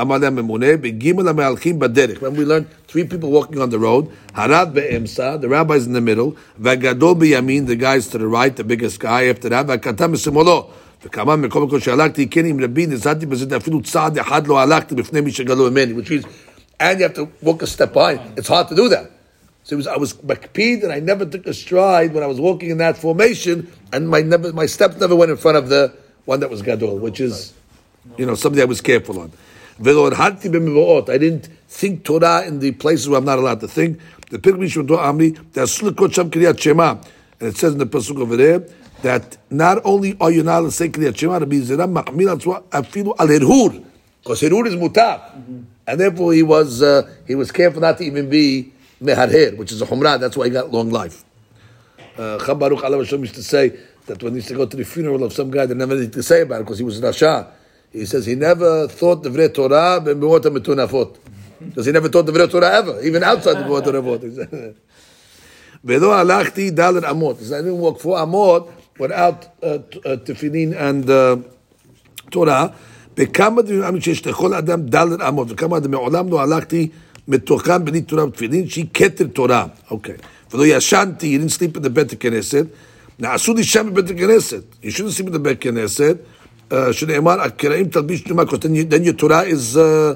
אמר להם ממונה, בגימל המהלכים בדרך. When we learned three people walking on the road, הרד באמצע, the rabbis in the middle, והגדול בימין, the guys to the right, the biggest guy after that, והקטן משמאלו. וכמה מקום מקום שהלכתי, כן עם רבי, נזדתי בזה, אפילו צעד אחד לא הלכתי בפני מי שגדול ממני, which means, and you have to walk a step behind. It's hard to do that. So it was, I was makpid and I never took a stride when I was walking in that formation, and my never, my steps never went in front of the one that was gadol, which is, you know, something I was careful on. I didn't think Torah in the places where I'm not allowed to think. The pilgrimage from Torah Amri, Shema, and it says in the pasuk over there that not only are you not allowed to say Kriyat Shema, Rabbi Zera Machmir Atzwa Afilu Al Herhur, because Herhur is mutab, mm-hmm. and therefore he was uh, he was careful not to even be Meharher, which is a Humrah. That's why he got long life. Uh, Chabaruch Alav Hashem used to say that when he used to go to the funeral of some guy, they never anything to say about it because he was Rasha. He says he never thought the Vre Torah b'mewot metunafot. Because [laughs] he never taught the Vre Torah ever, even outside the Vre [laughs] Torah. Bedo [laughs] Alachti Dalar amot. He said, I didn't walk four amot, without uh, uh, tefillin and uh, תורה. בכמה דברים אמרו שיש לכל אדם דלת אמות, וכמה דברים מעולם לא הלכתי מתוכם בלי תורה ותפילין, שהיא כתר תורה. אוקיי. ולא ישנתי, he didn't sleep in the בית הכנסת. נעשו לי שם בבית הכנסת. You shouldn't sleep in the בית הכנסת. שנאמר, הקראים תלביש נאמר, because then, you, then your Torah is, uh,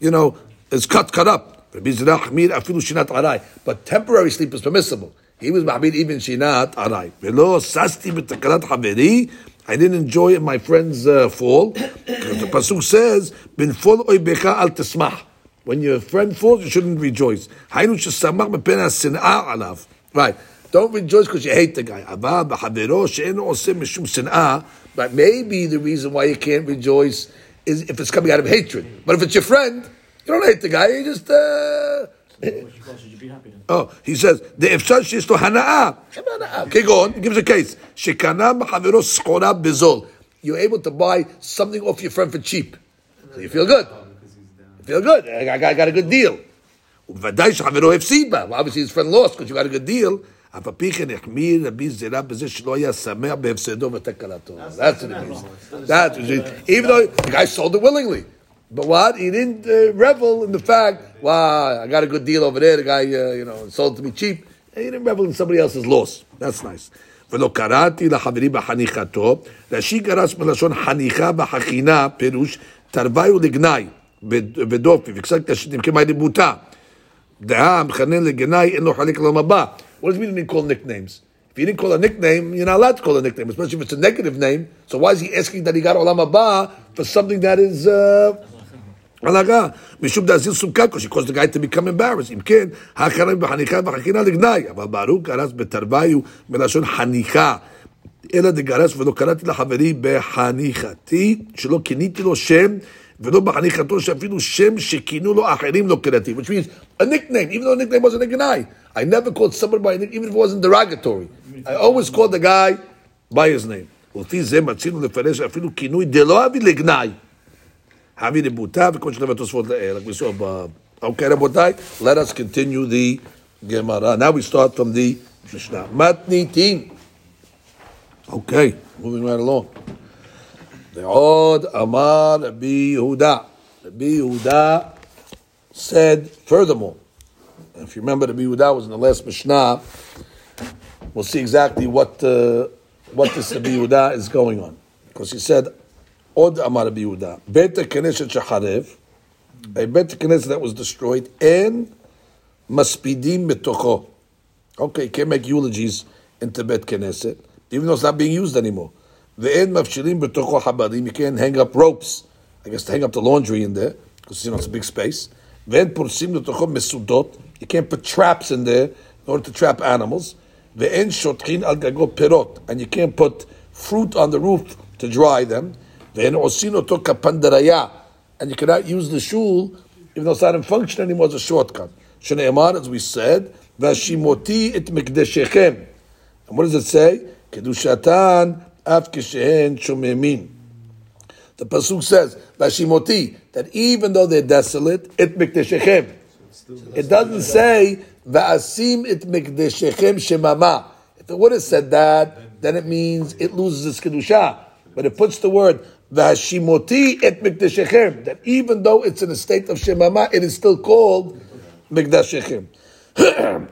you know, is cut, cut up. רבי זרע חמיר אפילו שינת ארעי. But temporary sleep is permissible. He was Mahmid even Shinat Arai. Velo Sasti B'takalat Haveri. I didn't enjoy my friend's uh, fall. the Pasuk says, Bin Fol Oibecha Al Tismah. When your friend falls, you shouldn't rejoice. Hainu Shesamach B'pena Sin'a Alav. Right. Don't rejoice because you hate the guy. But maybe the reason why you can't rejoice is if it's coming out of hatred. But if it's your friend, you don't hate the guy. You just uh, Oh, he says the efshar is to hanaa. Okay, go on. He gives a case. Shekana b'chaviro skora bezol. You're able to buy something off your friend for cheap. So you feel good. You feel good. I got, I got a good deal. Obviously, his friend lost because you got a good deal. That's what it means. That's what it means. Even though the guy sold it willingly. But what? He didn't uh, revel in the fact, wow, I got a good deal over there. The guy, uh, you know, sold to me cheap. He didn't revel in somebody else's loss. That's nice. ולא קראתי לחברי בחניכתו, גרס מלשון חניכה בחכינה, פירוש תרווי ולגנאי ודופי, וקצת לבוטה. דעה לגנאי אין לו חלק לעולם הבא. What does it mean to call nicknames? If you didn't call a nickname, you're not allowed to call a nickname, especially if it's a negative name. So why is he asking that he got Olam Haba for something that is uh, הלכה, משום she caused the guy to become embarrassed. אם כן, האחרים בחניכה ובחכינה לגנאי, אבל ברוך גרס בתרוויו מלשון חניכה. אלא דגרס ולא קראתי לחברי בחניכתי, שלא כיניתי לו שם, ולא בחניכתו שאפילו שם שכינו לו אחרים לא קראתי. Which means a nickname, even though a nickname wasn't a גנאי. I never called somebody by a nickname, even if it wasn't derogatory. I always called the guy by his name. ולפי זה מצינו לפרש אפילו כינוי דלא אבי לגנאי. Havi Rebuta, V'kon like we saw above. Okay, Rabotai, let us continue the Gemara. Now we start from the Mishnah. Matniti. Okay, moving right along. De'od Amar Rabbi Yehuda. Rabbi Yehuda said, furthermore, if you remember, Rabbi Yehuda was in the last Mishnah, we'll see exactly what uh, what this Rabbi Yehuda is going on. Because he said, עוד אמר רבי יהודה, בית הכנסת שחרב, a בית הכנסת that was destroyed, אין מספידים בתוכו. Okay, you can't make eulogies into בית כנסת, even though it's not being used anymore. ואין מפשילים בתוכו חבדים, you can't hang up ropes, I guess to hang up the laundry in there, because you know it's a big space. ואין פורסים לתוכו מסודות, you can't put traps in there in order to trap animals. ואין שוטחין על גגו פירות, and you can't put fruit on the roof to dry them. Then osino took a pandaraya, and you cannot use the shul even though it's not in function anymore as a shortcut. Shneimar, as we said, vashimoti et mikdeshechem. And what does it say? Kedushatan af kishehen. The pasuk says vashimoti that even though they're desolate, it mikdeshechem. It doesn't say v'asim it mikdeshechem shemama. If it would have said that, then it means it loses its kedusha. But it puts the word va'ashimoti et mikdeshechem. That even though it's in a state of shemama, it is still called mikdeshechem.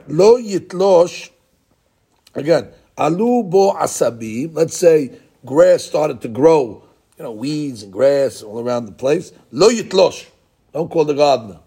Lo yitlosh. Again, alu bo asabi. Let's say grass started to grow. You know, weeds and grass all around the place. Lo yitlosh. Don't call the gardener.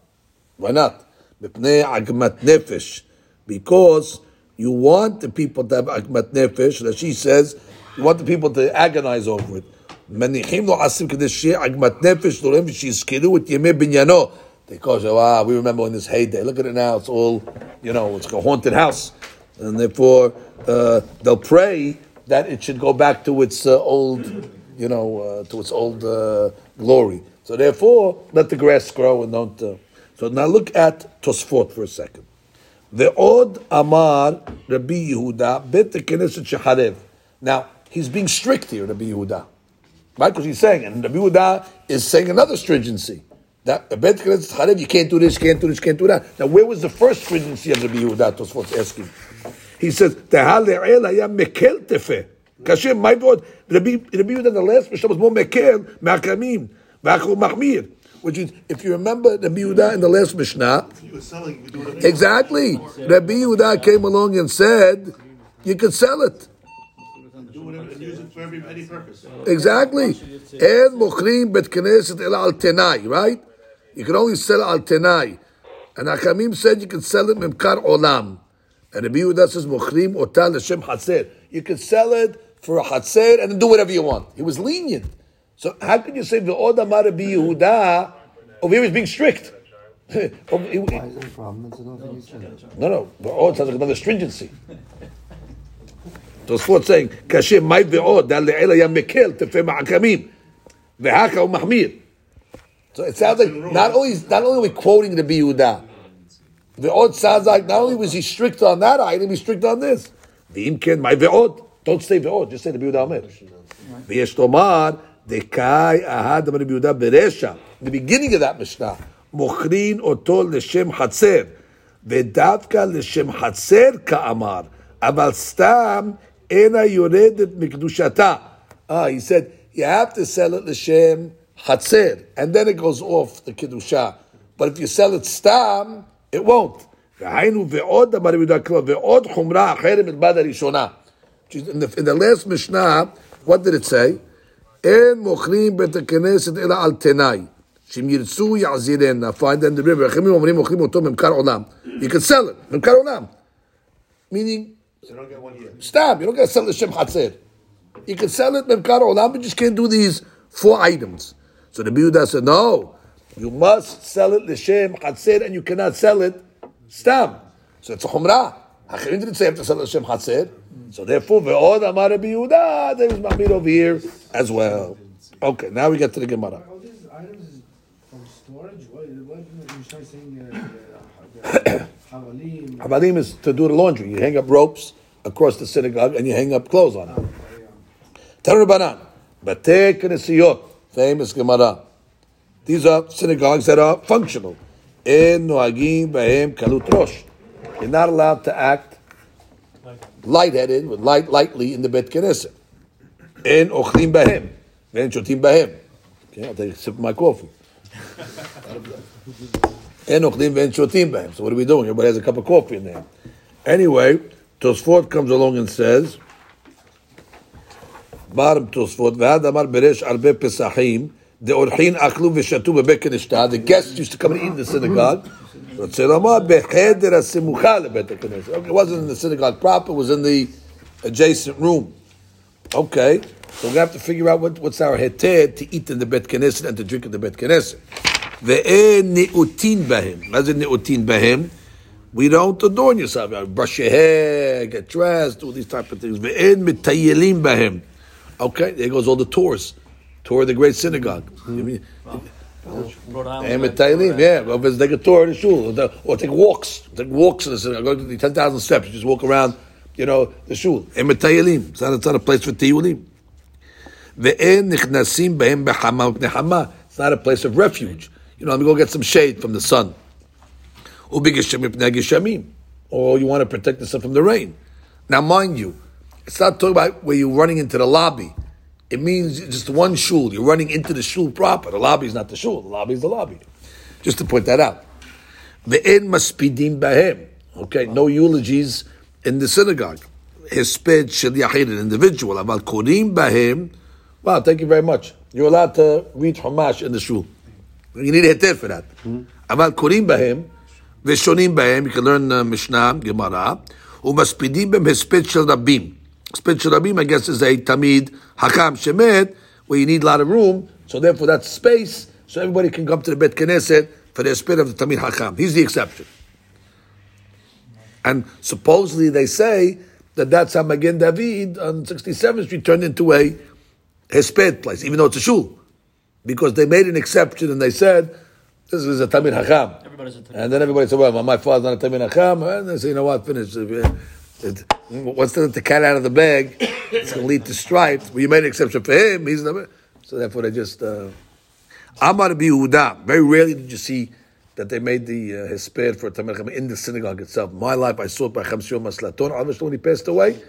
Why not? Agmat nefesh. Because you want the people to have agmat nefesh. That she says, you want the people to agonize over it. מניחים לו עשים כדי שיהיה עגמת נפש להורים ושיזכרו את ימי בניינו. Because, wow, we remember in this heyday. Look at it now. It's all, you know, it's like a haunted house. And therefore, uh, they'll pray that it should go back to its uh, old, you know, uh, to its old uh, glory. So therefore, let the grass grow and don't. Uh, so now look at Tosfot for a second. The Od Amar Rabbi Yehuda Bet Knesset Sheharev. Now he's being strict here, Rabbi Yehuda, right? Because he's saying, and Rabbi Yehuda is saying another stringency. That Bet Sheharev, you can't do this, you can't do this, you can't do that. Now where was the first stringency of Rabbi Yehuda? Tosfot's asking. He says, "Tehal le'el haya mekel tefeh." Kashem, my God, Rabbi Rabbi Yehuda the last Mishnah was more mekel me'akamim ve'achol machmir. Which is, if you remember Rabbi Yehuda in the last Mishnah, selling, you do it. exactly, Rabbi Yehuda came along and said, you could sell it. Do it and use it for every, any purpose. Exactly. And mochrim bet knesset el al tenai, right? You can only sell al tenai. And Hakamim said you can sell it memkar olam. And Rabbi Yehuda says mochrim otal l'shem hatzer. You can sell it for a hatzer and then do whatever you want. He was lenient. So how can you say v'od amar Rabbi Yehuda? Over here he's being strict. [laughs] Over- he- Why is that a problem? That's another thing you said. no, no. Ve'od sounds like another stringency. Tosfot saying, kashem mai ve'od, dal le'el היה מקל, תפה מעקמים. והכה הוא מחמיר. So it sounds like not only not only are we quoting the Yehuda, ve'od sounds like not only was he strict on that item, he's strict on this. V'im ken mai ve'od. Don't say ve'od, just say the Yehuda Omer. ויש לומר, דקאי אהד אמר רבי יהודה ברשע, the beginning of that משנה, מוכרין אותו לשם חצר, ודווקא לשם חצר כאמר, אבל סתם אינה יורדת מקדושתה. Ah, he said, you have to sell it לשם חצר, and then it goes off the kedusha. But if you sell it stam, it won't. והיינו ועוד אמר רבי יהודה כלל, ועוד חומרה אחרת מלבד הראשונה. In the, in the last Mishnah, what did it say? אין מוכרים בית הכנסת אלא על תנאי. שאם ירצו יעזירנה, find them the river. החכמים אומרים מוכרים אותו ממכר עולם. You can sell it, ממכר עולם. Meaning, so you don't get one year. Stop. You don't get to sell the Shem Chatzir. You can sell it Memkar Olam, but you can't do these four items. So the Biuda said, no, you must sell it L'Shem Chatzir, and you cannot sell it Stam. So it's a Chumrah. Hachirim didn't say you have to sell it L'Shem Chatzir. So therefore, Ve'od Amar Biuda, there is Mahmir over here as well. Okay, now we get to the Gemara. All these items from storage? Saying, uh, uh, uh, [coughs] Havalim. Havalim is to do the laundry. You hang up ropes across the synagogue and you hang up clothes on it. Tanur Banan, Batei Knesiyot, famous Gemara. These are synagogues that are functional. En noagim bahem kalut rosh. You're not allowed to act lightheaded, with light, lightly in the Bet Knesset. En ochlim bahem. En shotim bahem. Okay, I'll take a sip of my coffee. [laughs] En ochlim ve'en shotim bahem. So what are we doing? Everybody has a cup of coffee in there. Anyway, Tosfot comes along and says, bottom Tosfot, ועד אמר בריש הרבה פסחים, דאורחין אכלו ושתו בבית כנשתה, the guests used to come and eat in the synagogue, רוצה לומר, בחדר הסמוכה לבית הכנסת. Okay, it wasn't in the synagogue proper, it was in the adjacent room. Okay, so we have to figure out what, what's our heter to eat in the Bet Knesset and to drink in the Bet Knesset. Ve'en ne'utin bahem. What is ne'utin bahem? We don't adorn yourself. You brush your hair, get dressed, all these type of things. Ve'en mitayelim bahem. Okay, there goes all the tours. Tour the great synagogue. Mm-hmm. Wow. Eh, and yeah. Well, it's like a tour of the shul. Or take walks. Take walks in the synagogue. Go to the 10,000 steps. You just walk around, you know, the shul. Eh, and. It's not, it's not a place for tiyulim. Ve'en nichnasim bahem behama. It's not a place of refuge. You know, let me go get some shade from the sun. Or you want to protect yourself from the rain. Now, mind you, it's not talking about where you're running into the lobby. It means just one shul. You're running into the shul proper. The lobby is not the shul. The lobby is the lobby. Just to point that out. Ve'en maspidim bahem. Okay, no eulogies in the synagogue. Hesped shel an individual. Aval korim bahem. Wow, thank you very much. You're allowed to read Chumash in the shul. You need a heter for that. Aval korim bahem. Veshonim bahem. You can learn uh, Mishnah, Gemara. Umaspidim bem hesped shel rabim. Hesped shel rabim, I guess, is a tamid hakam shemet, where you need a lot of room. So therefore, that's space. So everybody can come to the Bet Knesset for the hesped of the tamid hakam. He's the exception. And supposedly they say that that's how Magen David on 67th Street turned into a hesped place, even though it's a shul. Because they made an exception and they said, this is a Tamir Hakam. And then everybody said, well, my father's not a Tamir Hakam. And they say, you know what, finish. It- Once they let the cat out of the bag, it's going to lead to strife. Well, you made an exception for him. He's the, so therefore they just, uh, Amar Yehuda. Very rarely did you see that they made the uh, hesped for Tamir Hakam in the synagogue itself. My life, I saw it by Chamsio Maslaton. Almost when he passed away,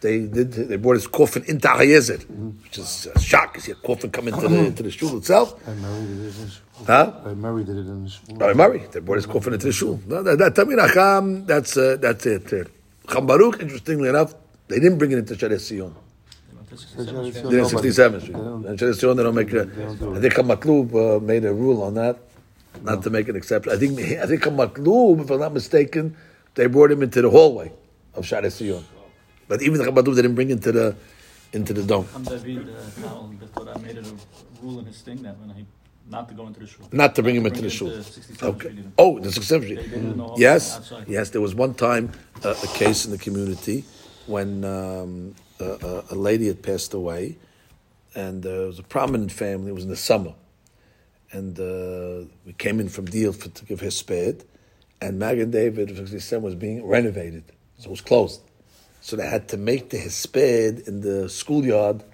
they did. They brought his coffin into Hayezer, which is a shock. You see a coffin come into the into the shul itself. I married it in the shul. Huh? I married it in the shul. Rabbi Murray, they brought his coffin into the shul. No, that, that Tamir that's uh, that's it. Uh, Cham Baruch, interestingly enough, they didn't bring it into Sharet Sion. They did in 67th Street. And Sion, they don't make. A, I think Hamaklub uh, made a rule on that, not to make an exception. I think I think Hamaklub, if I'm not mistaken, they brought him into the hallway of Sharet Sion. But even the they didn't bring into the into the dome. David, uh, Tal, the Torah made it a rule in his thing that when he not to go into the shul. Not to bring him Bring into the shul. Okay. Street. Oh, the 67th Street. Yes, yes. There was one time uh, a case in the community when um, a, a, lady had passed away, and uh, it was a prominent family. It was in the summer, and uh, we came in from Deal for, to give her spade, and Magen David of 67 was being renovated, so it was closed. So they had to make the hesped in the schoolyard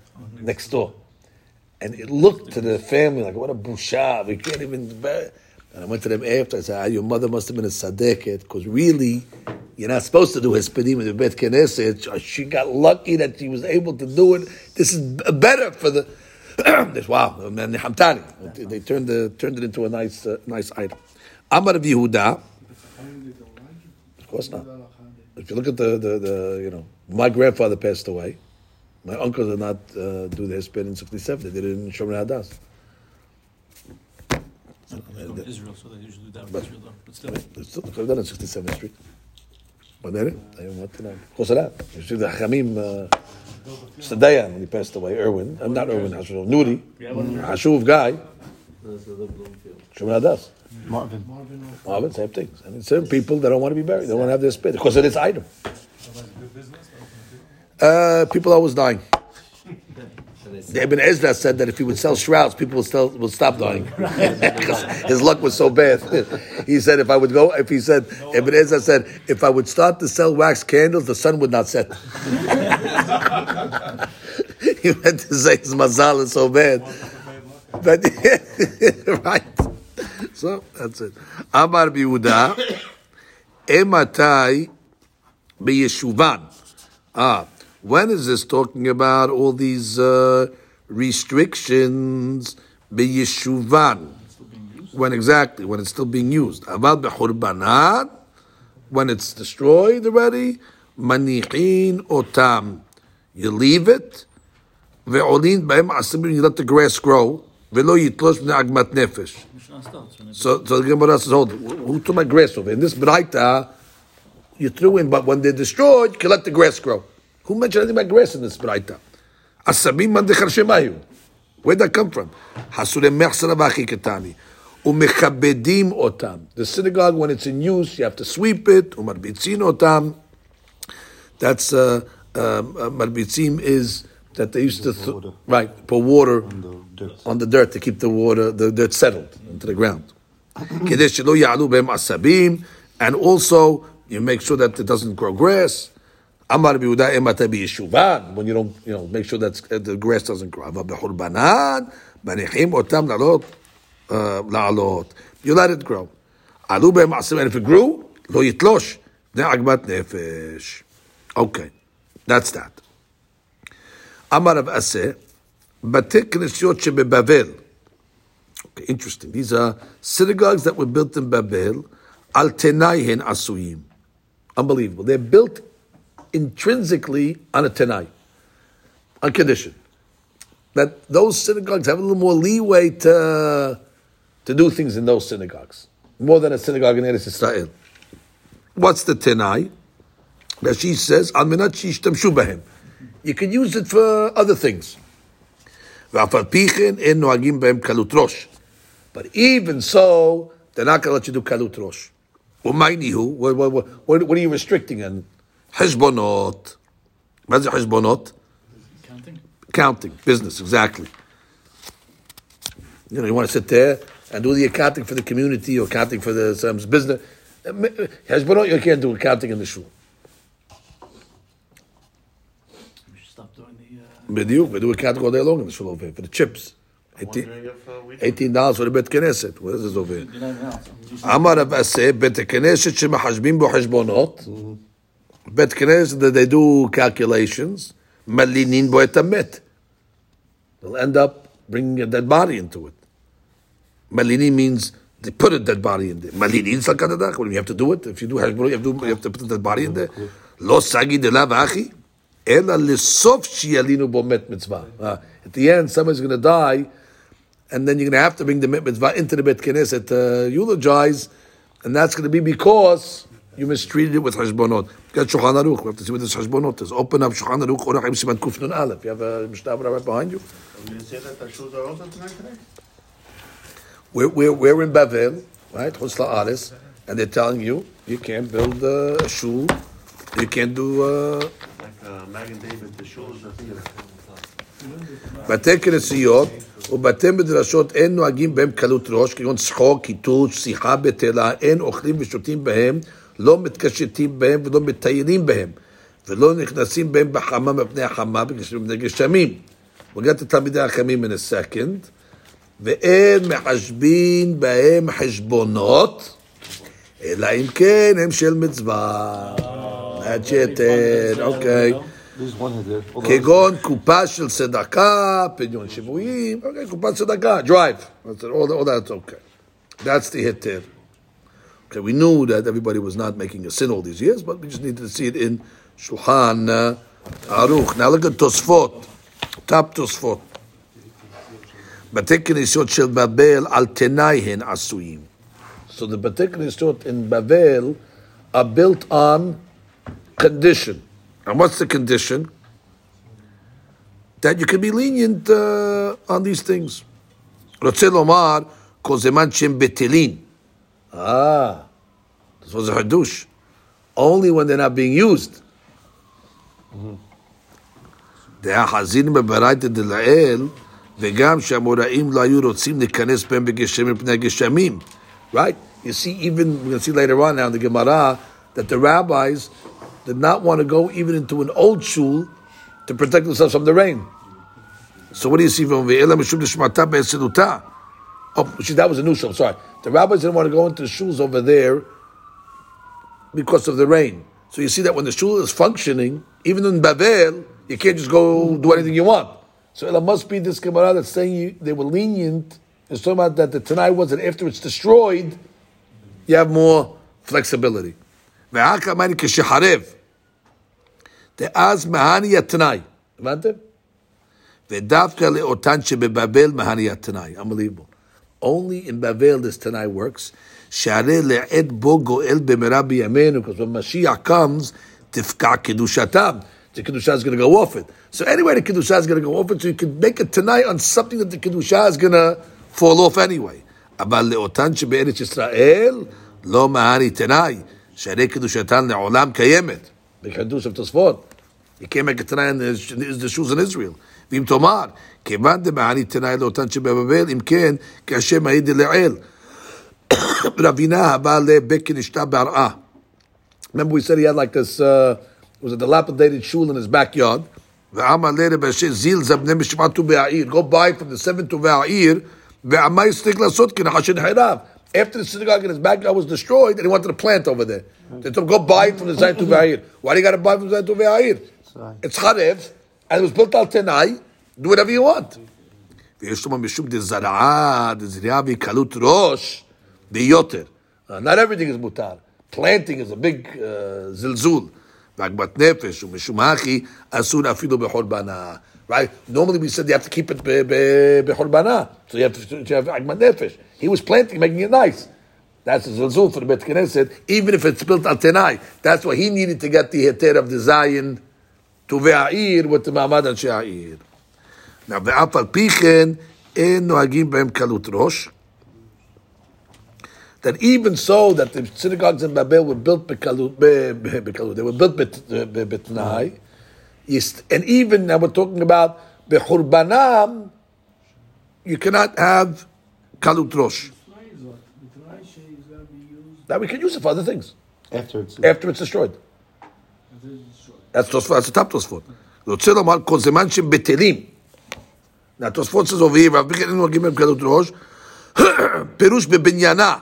next door. And it looked to the family like, what a busha, we can't even bear. And I went to them after, I said, ah, your mother must have been a sadeket, because really, you're not supposed to do hespedim in the Bet Knesset. She got lucky that she was able to do it. This is better for the, [clears throat] this, wow, and the Hamtani. They, turned, the, turned it into a nice, uh, nice item. Amar Yehuda, of course not. If you look at the, the, the you know, my grandfather passed away. My uncle did not uh, do the hesped in 67. They did it in Shomer Hadas. From Israel, so they usually do that with Israel, though. But still, They still could have done it in 67th Street. But they didn't. They didn't want to know. Close to that. You see the Hamim, uh, Sadayan, when he passed away, Irwin, uh, not Irwin, Hashuv, Nuri, Hashuv guy, Shomer Hadas. Marvin. Marvin, same thing. I mean, certain people that don't want to be buried, they don't want to have their spit because of this item. Uh, people are always dying. [laughs] The Ibn Ezra said that if he would sell shrouds, people would, still, would stop dying. [laughs] 'Cause his luck was so bad. [laughs] he said, if I would go, if he said, Ibn Ezra said, if I would start to sell wax candles, the sun would not set. he meant to say his mazal is so bad. But, [laughs] right. So, that's it. Amar Yehuda, Ematai b'yeshuvan. Ah, when is this talking about all these uh, restrictions? B'yeshuvan. When exactly? When it's still being used. Avad b'churbanat. When it's destroyed already. Manichin otam. You leave it. Ve'olin b'hem asimim. You let the grass grow. Ve'lo yitlosh agmat nefesh. So, so the Gemara says, hold, who took my grass over? In this Braita, you threw in, but when they're destroyed, you can let the grass grow. Who mentioned anything about grass in this Braita? Asabim man dechar shemayu. Where'd that come from? Hasurem mechsara v'achikatani. Umechabedim otam. The synagogue, when it's in use, you have to sweep it. Umarbitzin otam. That's, uh, um, uh, marbitzim is that they used to, th- water. right, pour water the dirt. on the dirt to keep the water, the dirt settled into the ground. [clears throat] כדי שלא יעלו בהם עשבים, and also you make sure that it doesn't grow grass. אמר רבי יהודה אם אתה ביישובן, when you don't, you know, make sure that the grass doesn't grow. אבל בחורבנן, מניחים אותם לעלות, uh, לעלות. You let it grow. עלו בהם מעשים, and if it grew, לא יתלוש. זה עגמת נפש. Okay, that's that. Amar of Aseh, Bate Knesiot Shebebabel. Okay, interesting. These are synagogues that were built in Babel. Al Tenaihin asuim. Unbelievable. They're built intrinsically on a Tenai, on condition that those synagogues have a little more leeway to, to do things in those synagogues, more than a synagogue in Eretz Israel. What's the Tenai? she says, Al Minat Shishtam Shubahem you can use it for other things. But even so, they're not going to let you do kalut rosh. What, what, what, what are you restricting on? Hezbonot. What's hezbonot? Counting. Counting. Business, exactly. You know, you want to sit there and do the accounting for the community or accounting for the um, business. Hezbonot, you can't do accounting in the shul. the. Uh, בדיוק, we do accounting all day long in the shul over here, for the chips. I'm 18 wondering if uh, we. $18 for the bet knesset. Where is this over here? you know, now, you should- אמר רב אסה, בית הכנסת שמחשבים בו חשבונות, בית כנסת that they do calculations, מלינים בו את המת. They'll end up bringing a dead body into it. מלינים means they put a dead body in there. מלינים זה כדדק, when you have to do it, if you do חשבונות, you have to, you have to put a dead body in there. לא סגי דלה ואחי, Ela lisof shi'alinu bo met mitzvah. Uh, at the end, somebody's going to die, and then you're going to have to bring the met mitzvah into the bet knesset to eulogize, and that's going to be because you mistreated it with hashbonot. Get Shulchan Aruch. We have to see what this hashbonot is. Open up Shulchan Aruch or Chaim Siman Kuf Nun You have a Mishnah right behind you. you say that the shoes are also tonight. We're, we're, we're in Bavel, right? Chutz La'aretz, and they're telling you you can't build a shul you can't do uh, Like. בתי כנסיות ובתי מדרשות אין נוהגים בהם קלות ראש, כגון צחוק, קיטוש, שיחה בטלה, אין אוכלים ושותים בהם, לא מתקשטים בהם ולא מטיילים בהם, ולא נכנסים בהם בחמה מפני החמה, בגלל שהם בני גשמים. To תלמידי החכמים in a second. ואין מחשבין בהם חשבונות, אלא אם כן הם של מצווה. That's it, Ed. okay. There's one head there. Hold on. כגון קופה של צדקה, פדיון שבויים, אוקיי, קופת צדקה, drive. That's it, all, all that's okay. That's the hitter. Okay, we knew that everybody was not making a sin all these years, but we just needed to see it in Shulchan uh, Aruch. Now look at Tosfot, top Tosfot. בתי כנסיות של בבל על תנאי הן עשויים. So the בתי כנסיות in Babel are built on condition. And what's the condition? That you can be lenient uh, on these things. רוצה לומר, כל זמן שהם בטלים. Ah, this was a חידוש. Only when they're not being used. דהחזין בברייתא דלאל, וגם שהאמוראים לא היו רוצים להיכנס בהם בגשמים מפני הגשמים. Right? You see, even, we're going to see later on now in the Gemara, that the rabbis did not want to go even into an old shul to protect themselves from the rain. So what do you see from Ve'ela Mishum Nishmata Be'esiluta? Oh, see, that was a new shul, sorry. The rabbis didn't want to go into the shuls over there because of the rain. So you see that when the shul is functioning, even in Babel, you can't just go do anything you want. So it must be this Gemara that's saying you, they were lenient. It's talking about that the Tanai was that after it's destroyed, you have more flexibility. והאקה אמרני כשחרב, דאז מהני התנאי. הבנתם? ודווקא לאותן שבבבל מהני התנאי. Unbelievable. Only in Babel this Tanai works. שהרי לעד בו גואל במהרה בימינו, because when Mashiach comes, תפקע קדושתם. The Kedusha is going to go off it. So anyway, the Kedusha is going to go off it, so you can make a tonight on something that the Kedusha is going to fall off anyway. אבל לאותן שבארץ ישראל, לא מהני תנאי, שהרי קדושתן לעולם קיימת. בחידוש of תוספות. You can't make a תנאי in the, in the shoes in Israel. ואם תאמר, כיוון דמהני תנאי לאותן שבבבל, אם כן, כאשר מעיד לעיל. רבינה הבא לבית כנשתה בהרעה. Remember we said he had like this, uh, was a dilapidated shul in his backyard. ואמר לרב באשר זיל זה בני משפט ט"ו בעיר. Go buy from the seven ט"ו העיר, ועמה הסתיק לעשות כנחש נחרב. after the synagogue in his backyard was destroyed, and he wanted to plant over there. They told him, go buy it from the Zayin Ve'ayir. Why do you got to buy from Zayin Ve'ayir? Right. It's Charev, and it was built al Tenai. Do whatever you want. ויש לומר משום דזרעה, דזריעה וקלות ראש, ביותר. Uh, Not everything is mutar. Planting is a big uh, zilzul. ועגמת נפש ומשום הכי אסור אפילו בחורבנה. Right? Normally we said you have to keep it be- be- בחורבנה. So you have to, to have עגמת נפש. He was planting, making it nice. That's a zilzul for the Bet Knesset, even if it's built on Tenai. That's why he needed to get the heter of the Zion to Ve'a'ir with the Ma'amad and She'a'ir. Now, ve'af al pichen, en nohagim behem kalut rosh. That even so, that the synagogues in Babel were built bekalut, be, be, bekalut. they were built betnai, yes, and even now we're talking about bechurbanam, you cannot have kalut rosh. The Tanai is going to be used Now we can use it for other things After it's after it's destroyed. as it is destroyed. That's Tosfot, that's the top Tosfot. רוצה לומר כל זמן שהם בטלים. Now Tosfot says over here, ואף בכן אין נוהגים בהם קלות ראש, [coughs] פירוש בבניינה.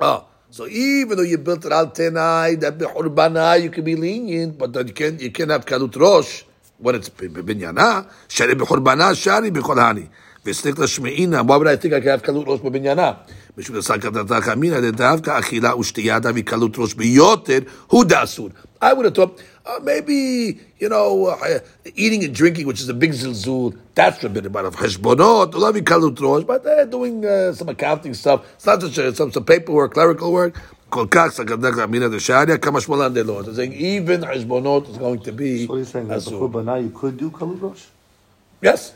Oh, so even though you built it al tenai, that bechurbanah, you can be lenient, but that you can't, you can't have kalut rosh when it's בבניינה, שרי בחורבנה, שרי בכל הני. וסליק לשמעינה, why would I think I can have קלות ראש בבניינה? משום דסקתתך אמינא דדווקא אכילה ושתייה דבי קלות ראש ביותר, הוא דאסור. I would have thought, uh, maybe, you know, uh, eating and drinking, which is a big zilzul, that's forbidden. But of cheshbonot, love kalut rosh, but they're doing uh, some accounting stuff. It's not just uh, some, some paperwork, clerical work. כל כך סגדך אמינא דשעריה, כמה שמאלן דלא. They're saying even cheshbonot is going to be So he's saying that asur. before Bana you could do Kalut Rosh? Yes.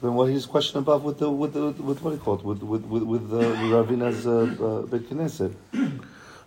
Then what he's question about with the with the with what do you call it with with with, with uh, Ravina's uh, uh, Bet Knesset?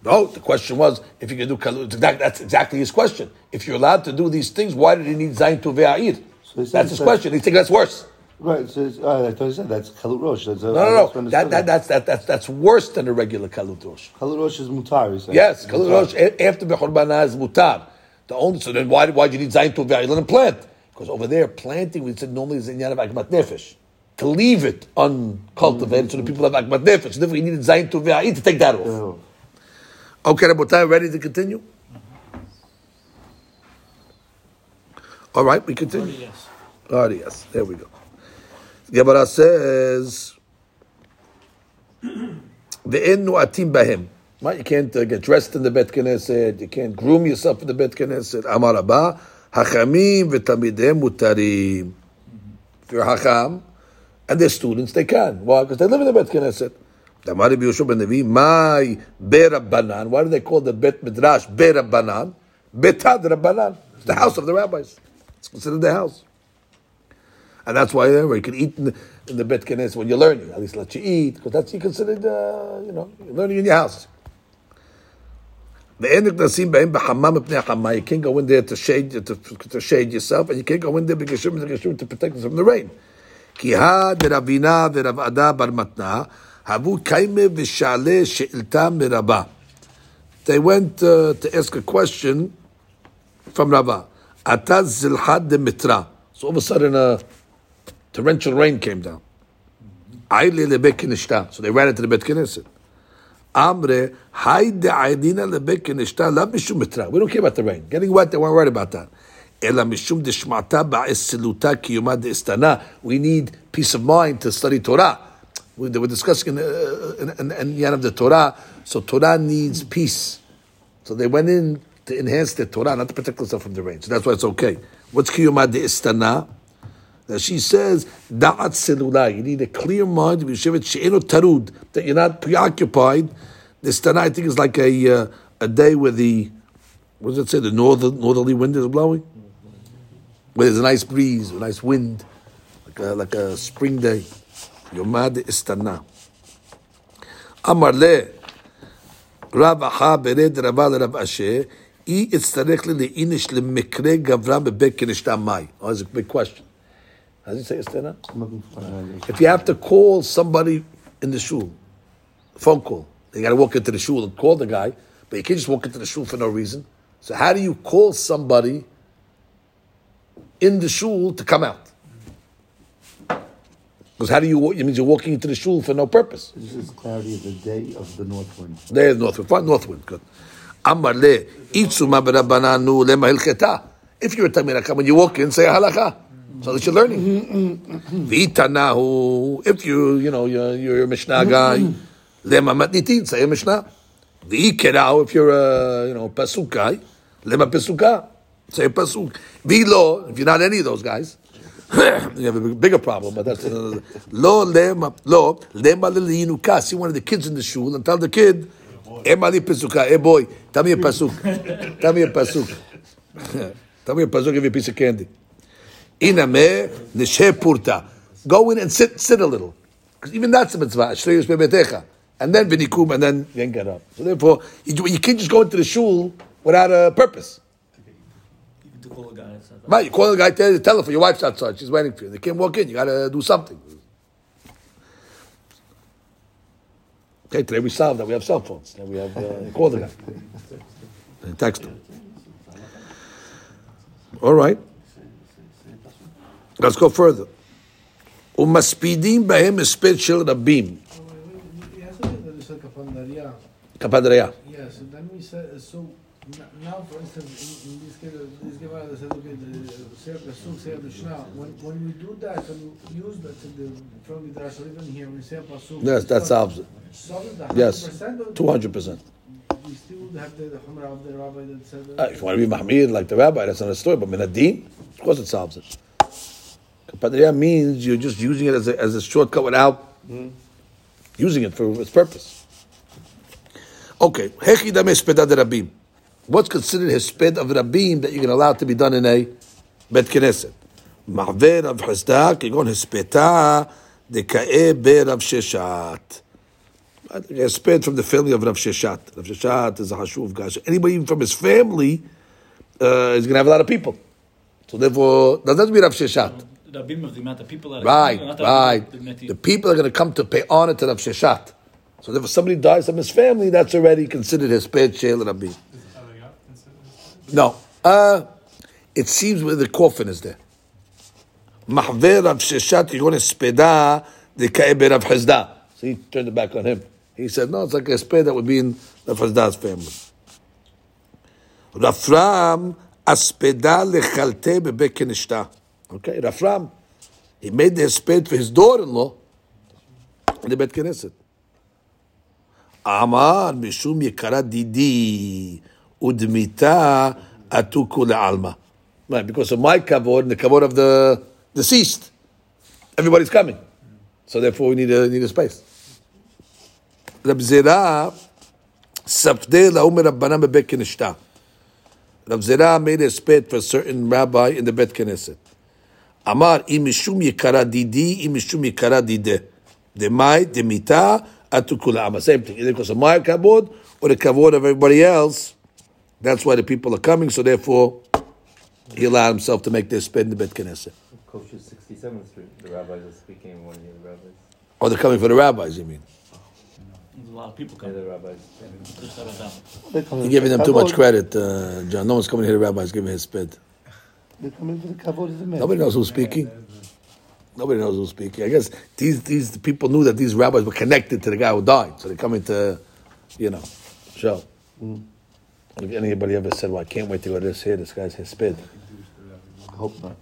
No, the question was if you can do kalut. That's exactly his question. If you're allowed to do these things, why did he need zayin to ve'a'ir? So That's his said- question. He thinks that's worse. Right. So it's, uh, I thought you said that's Kalut Rosh. That's, uh, No, no, no. That, that, that's, that, that's, that's worse than a regular kalut rosh. Kalut Rosh is mutar. He's saying. Yes, kalut rosh after bechorbana is mutar. The only so then why why do you need zayin to ve'a'ir? Let him plant because over there planting we said normally is in yan of akmat nefesh. To leave it uncultivated so the people have akmat nefesh. Therefore, you needed zayin to ve'a'ir to take that off. Oh. Okay, Rabotai, ready to continue? All right, we continue. Yes. Oh, yes, there we go. Gemara says, [clears throat] "Ve'en nu'atim bahem." Right, you can't uh, get dressed in the Bet Knesset. You can't groom yourself in the Bet Knesset. Amar Abba, hachamim v'tamidem mutarim. If you're hacham and they're students, they can. Why? Because they live in the Bet Knesset. Amar Rabbi Yehoshua ben Levi, my Berabbanan. Why do they call the Bet Midrash Berabbanan? Betad Rabbanan. It's the house of the rabbis. It's considered the house. And that's why uh, you can eat in the, the Bet Knesset when you're learning. At least let you eat, because that's you considered, uh, you know, learning in your house. You can't go in there to shade, to, to shade yourself, and you can't go in there בגשום ובגשום to protect yourself from the rain. כי הא דרבינה ורב עדה בר מתנה, הבו קיימה ושאלה שאלתה מרבה. They went uh, to ask a question from Rava. Ata zilhad de mitra. So all of a sudden a torrential rain came down. Aile lebet kinishta. So they ran into the bet knesset. Amre, lebet kinishta la mishum mitra. We don't care about the rain. Getting wet, they weren't worried about that. Kiyuma de'istana. We need peace of mind to study Torah. We, they were discussing in, uh, in, in, in the Torah. So Torah needs peace. So they went in to enhance the Torah, not to protect themselves from the rain. So that's why it's okay. What's kiyuma de'istana? That she says, da'at selula. You need a clear mind. Yeshivat she'enu tarud. That you're not preoccupied. This tana, I think, is like a uh, a day where the what does it say? The northern northerly wind is blowing. Where there's a nice breeze, a nice wind, like a, like a spring day. Yomad istana. Amar le Rav Acha bered Rava Rav Asher. אי אצטרך לי לאיניש למקרה גברה בבית כנשתה מאי. Oh, that's a big question. How does he say istana? If you have to call somebody in the shul, phone call, you got to walk into the shul and call the guy, but you can't just walk into the shul for no reason. So how do you call somebody in the shul to come out? Because how do you? walk- It means you're walking into the shul for no purpose. This is clarity of the day of the north wind. There's northwind. Fine, northwind. Good. Amar le itzu ma. If you're a Chacham, when you walk in, say a halakha. So that you're learning. V'itanahu. If you, you know, you're, you're a Mishnah guy, lema matnitin, say a Mishnah. V'ikirau. If you're a, you know, pasuk guy, lema pesuka, say a pasuk. V'lo. If you're not any of those guys, [coughs] you have a bigger problem, but that's another. Lo lema lo lema lelinuka. See one of the kids in the shul and tell the kid, "Ema li pesuka." Hey eh, boy, tell me a pasuk. tell me a pasuk. [laughs] tell me a pasuk. Give you a piece of candy. Iname neshe purta. Go in and sit, sit a little, because even that's a mitzvah. Shreyus bebetecha, and then vinikum, and then then get up. So therefore, you, you can't just go into the shul without a purpose. You call a guy. Not Right, you call the guy, tell, her for your wife's outside, she's waiting for you. They can't walk in, you gotta do something. Okay, today we solved that. We have cell phones. Now we have, uh, call the guy. Text him. All right. Let's go further. ומספידים בהם הספד של רבים. Yes, there is like a pandaria. כפדריה. Yes, and then we said, so n- now, for instance, in, in this case, this Gemara that says, okay, the Seir Pasuk, Seir Mishnah, when, when we do that, when we use that in the, from Midrash, or even here, when we say Pasuk. Yes, that solves it. Solve it, the Yes. 100%, or 200%. We still have the, the Humra of the rabbi that said Uh, that. if you want to be Mahmir like the rabbi, that's another story. But Minadin, of course it solves it. Kapadriya means you're just using it as a, as a shortcut without using it for its purpose. Okay, Hechi dame speda de rabim. What's considered hesped of rabim that you can allow to be done in a bet knesset? Mahver of chesda, kigon hespeta de ka'e be Rav Sheshat. Hesped from the family of Rav Sheshat. Rav Sheshat is a hashuv guy. So anybody even from his family uh, is going to have a lot of people. So therefore, doesn't mean to be Rav Sheshat. Rabim of the amount of people that are Right, coming, not right. the Meti- The people are going to come to pay honor to Rav Sheshat. So if somebody dies from his family, that's already considered his pet shel Rabbi. No, uh, it seems where the coffin is there. Mahver Rav Sheshat you're going to speda the Ka'ebe Rav Hezda. So he turned it back on him. He said, no, it's like a sped that would be in Rav Hezda's family. Rafram aspeda lechalte bebek kenishta. Okay, Rafram, he made the sped for his daughter-in-law in the Bet Knesset. Amar mishum yikara didi udmita atuku le'alma. Right, because of my kavod and the kavod of the deceased. Everybody's coming. So therefore we need a, need a space. Rab Zera safdeh la'umer rabbanan kenishta. Rav Zera made a sped for a certain rabbi in the Bet Knesset. Amar imishum yikara didi imishum yikara dide. Demai demita atukula ama. Same thing. Either because of my kavod or the kavod of everybody else. That's why the people are coming. So therefore, he allowed himself to make this sped in the Bet Knesset. Kosher 67th Street. The rabbis are speaking, one of the rabbis. Or they're coming for the rabbis. You mean? There's a lot of people Yeah, coming. the rabbis. Just out of town. They're coming You're giving them too much credit, uh, John. No one's coming here. The rabbis giving his sped. They're coming for the kavod of the man. Nobody knows who's speaking. Nobody knows who's speaking. I guess these these people knew that these rabbis were connected to the guy who died, so they're coming to, you know, show. Mm-hmm. If anybody ever said, "Well, I can't wait to go to this here," this guy's his spid. I hope not.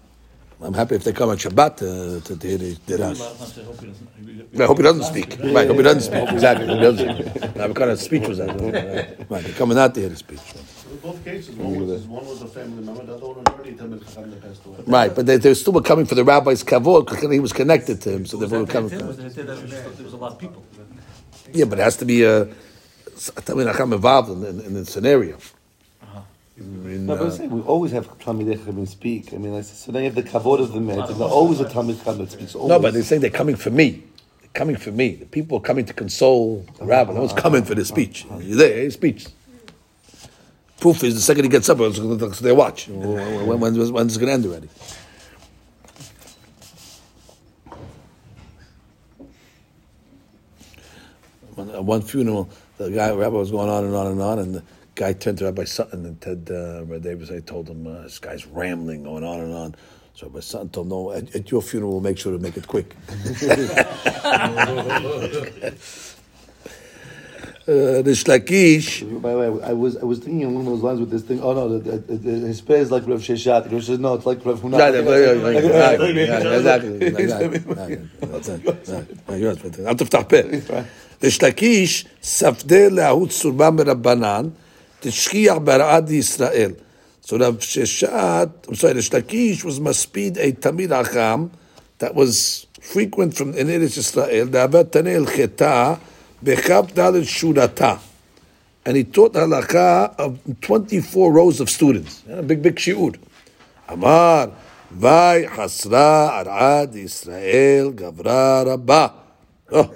I'm happy if they come on Shabbat to, to, to hear the A derash. lot of times I hope he doesn't. I hope he doesn't speak. Right, hope he doesn't speak. Exactly. Hope he doesn't. [laughs] Now, what kind of speech was that? Right, they're coming out to hear the speech. In both cases, one was, one was a family member, the other one was already Talmid Chacham that passed away. Right, but they, they still were coming for the rabbi's kavod because he was connected to him, so they were coming. There For was, there was, a lot of people. Yeah, but it has to be a. I mean, I'm involved in, in, in the scenario. I mean, No, but uh, I'm saying we always have Talmidei Chachamim speak. I mean, like, so then you have the kavod of the man. There's always a Talmid Chacham that speaks. Always. no, but they're saying they're coming for me. They're coming for me. The people are coming to console the rabbi. No one's coming for the speech. You're there, his speech. Proof is the second he gets up, it's- it's- they watch. When, when, when's, when's it going to end already? One- At one funeral, the guy, rabbi was going on and on and on, and the guy turned to Rabbi Sutton and Ted uh, Rabbi Davis. I told him, uh, this guy's rambling, going on and on. So my son told him, no, at, at your funeral, we'll make sure to make it quick. [laughs] [laughs] uh, Rish Lakish, By the way, I was I was thinking along those lines with this thing. Oh no, the, the, the, his pay is like Rav Sheshat. Rav says no, it's like Rav Huna. Yeah, yeah, yeah, yeah, yeah, yeah, exactly, exactly. That's it. Yeah, you're right. אל תפתח פה. ריש לקיש, ספדה להות צורבה מרבנן, תשכיח בהרעת ישראל. So Rav Sheshat, I'm sorry, Rish Lakish was maspid a Tamid Acham that was frequent from in Eretz Israel, Davat Tanei El Dalet Shurata. And he taught halakha of 24 rows of students. Yeah, big, big shiur. Amar, Vai Hasra Arad Israel Gavra Rabba. Oh,